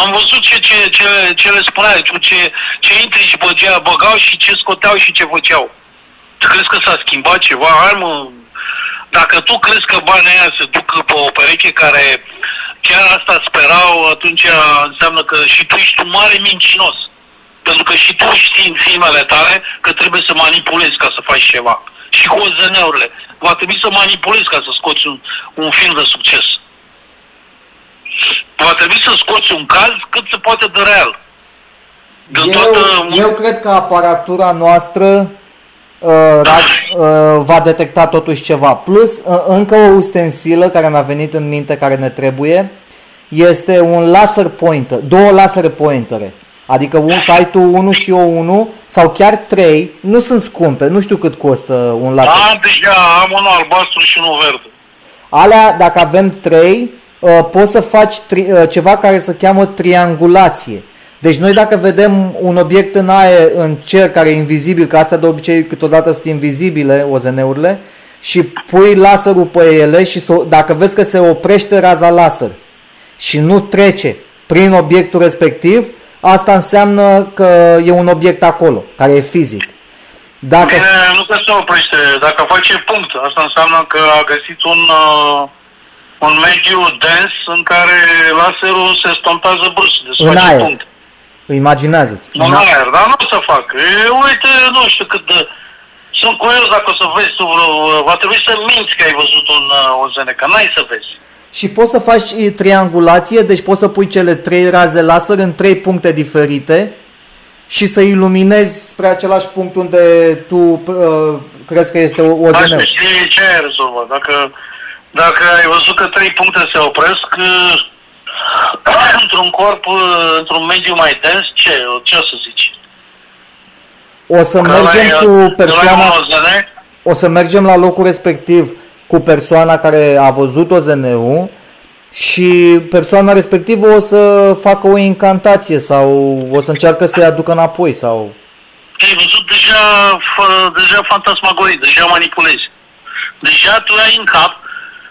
Am văzut ce, ce, ce, ce le spunea, ce, ce, ce intrigi băgea, băgau și ce scoteau și ce făceau. Tu crezi că s-a schimbat ceva? Hai mă, dacă tu crezi că banii aia se duc pe o pereche care chiar asta sperau, atunci înseamnă că și tu ești un mare mincinos. Pentru că și tu știi în filmele tale că trebuie să manipulezi ca să faci ceva. Și cu OZN-urile. Va trebui să manipulezi ca să scoți un, un film de succes. Va trebui să scoți un caz cât se poate de real. De Eu, toată... eu cred că aparatura noastră uh, ra- uh, va detecta totuși ceva. Plus, uh, încă o ustensilă care mi-a venit în minte, care ne trebuie, este un laser pointer, două laser pointere. Adică un, să ai tu unul și eu unul, sau chiar trei, nu sunt scumpe, nu știu cât costă un laser. Am deja, am unul albastru și unul verde. Alea, dacă avem trei, uh, poți să faci tri, uh, ceva care se cheamă triangulație. Deci noi dacă vedem un obiect în aer, în cer, care e invizibil, că astea de obicei câteodată sunt invizibile, OZN-urile, și pui laserul pe ele și s-o- dacă vezi că se oprește raza laser și nu trece prin obiectul respectiv, asta înseamnă că e un obiect acolo, care e fizic. Dacă Bine, nu că se oprește. Dacă face punct, asta înseamnă că a găsit un, uh, un mediu dens în care laserul se stompează brusc. Deci În face aer. punct. imaginează-ți. În aer, dar nu o să fac. E, uite, nu știu cât de... Sunt curios dacă o să vezi tu vreo... Va trebui să minți că ai văzut un uh, OZN, că n-ai să vezi. Și poți să faci e, triangulație, deci poți să pui cele trei raze laser în trei puncte diferite și să iluminezi spre același punct unde tu uh, crezi că este o, o Dar zonă. să știi ce ai rezolvat. Dacă, dacă ai văzut că trei puncte se opresc, uh, [coughs] într-un corp, uh, într-un mediu mai dens, ce, ce o să zici? O să Că mergem ăla e- cu ăla e persoana, un OZN? o să mergem la locul respectiv cu persoana care a văzut OZN-ul și persoana respectivă o să facă o incantație sau o să încearcă să-i aducă înapoi sau... Ai văzut de deja, fă- deja fantasmagorii, deja manipulezi. Deja tu ai în cap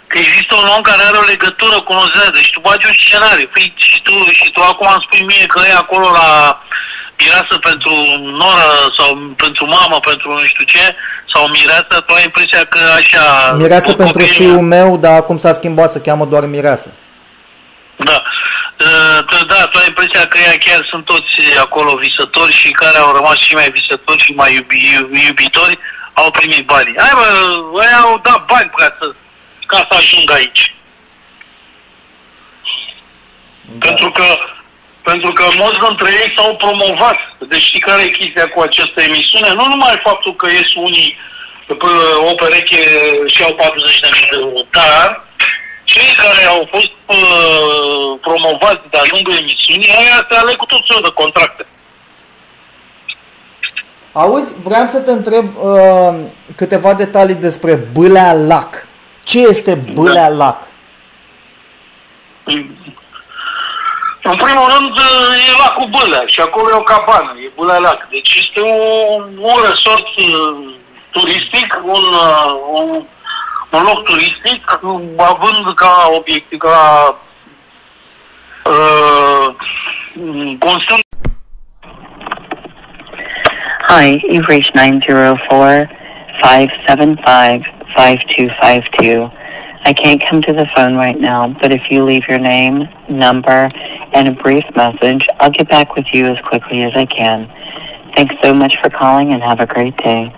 că există un om care are o legătură cu Nozea, deci tu bagi un scenariu. Păi, și, tu, și tu acum îmi spui mie că e acolo la mireasă pentru noră sau pentru mamă, pentru nu știu ce, sau mireasă, tu ai impresia că așa... Mireasă cu pentru copiii- fiul meu, dar acum s-a schimbat, să cheamă doar Mireasă. Da. Uh, tu- Da, tu ai impresia că ea chiar sunt toți acolo visători și care au rămas și mai visători și mai iubi, iubi- iubitori au primit bani. Hai bă, ăia au dat bani ca să, ca să ajungă aici. Da. Pentru că pentru că mulți dintre ei s-au promovat. Deci știi care e chestia cu această emisiune? Nu numai faptul că ies unii pe o pereche și au 40 de mii de euro, dar cei care au fost uh, promovați de-a lungul emisiunii, aia se aleg cu tot felul de contracte. Auzi, vreau să te întreb uh, câteva detalii despre Bâlea Lac. Ce este Bâlea Lac? În primul rând e lacul Bâlea și acolo e o cabană, e Bâlea Lac. Deci este un, un resort uh, turistic, un, uh, un, un loc turistic, uh, având ca obiectiv, ca uh, constând Hi, you've reached 904 575 5252. I can't come to the phone right now, but if you leave your name, number, and a brief message, I'll get back with you as quickly as I can. Thanks so much for calling and have a great day.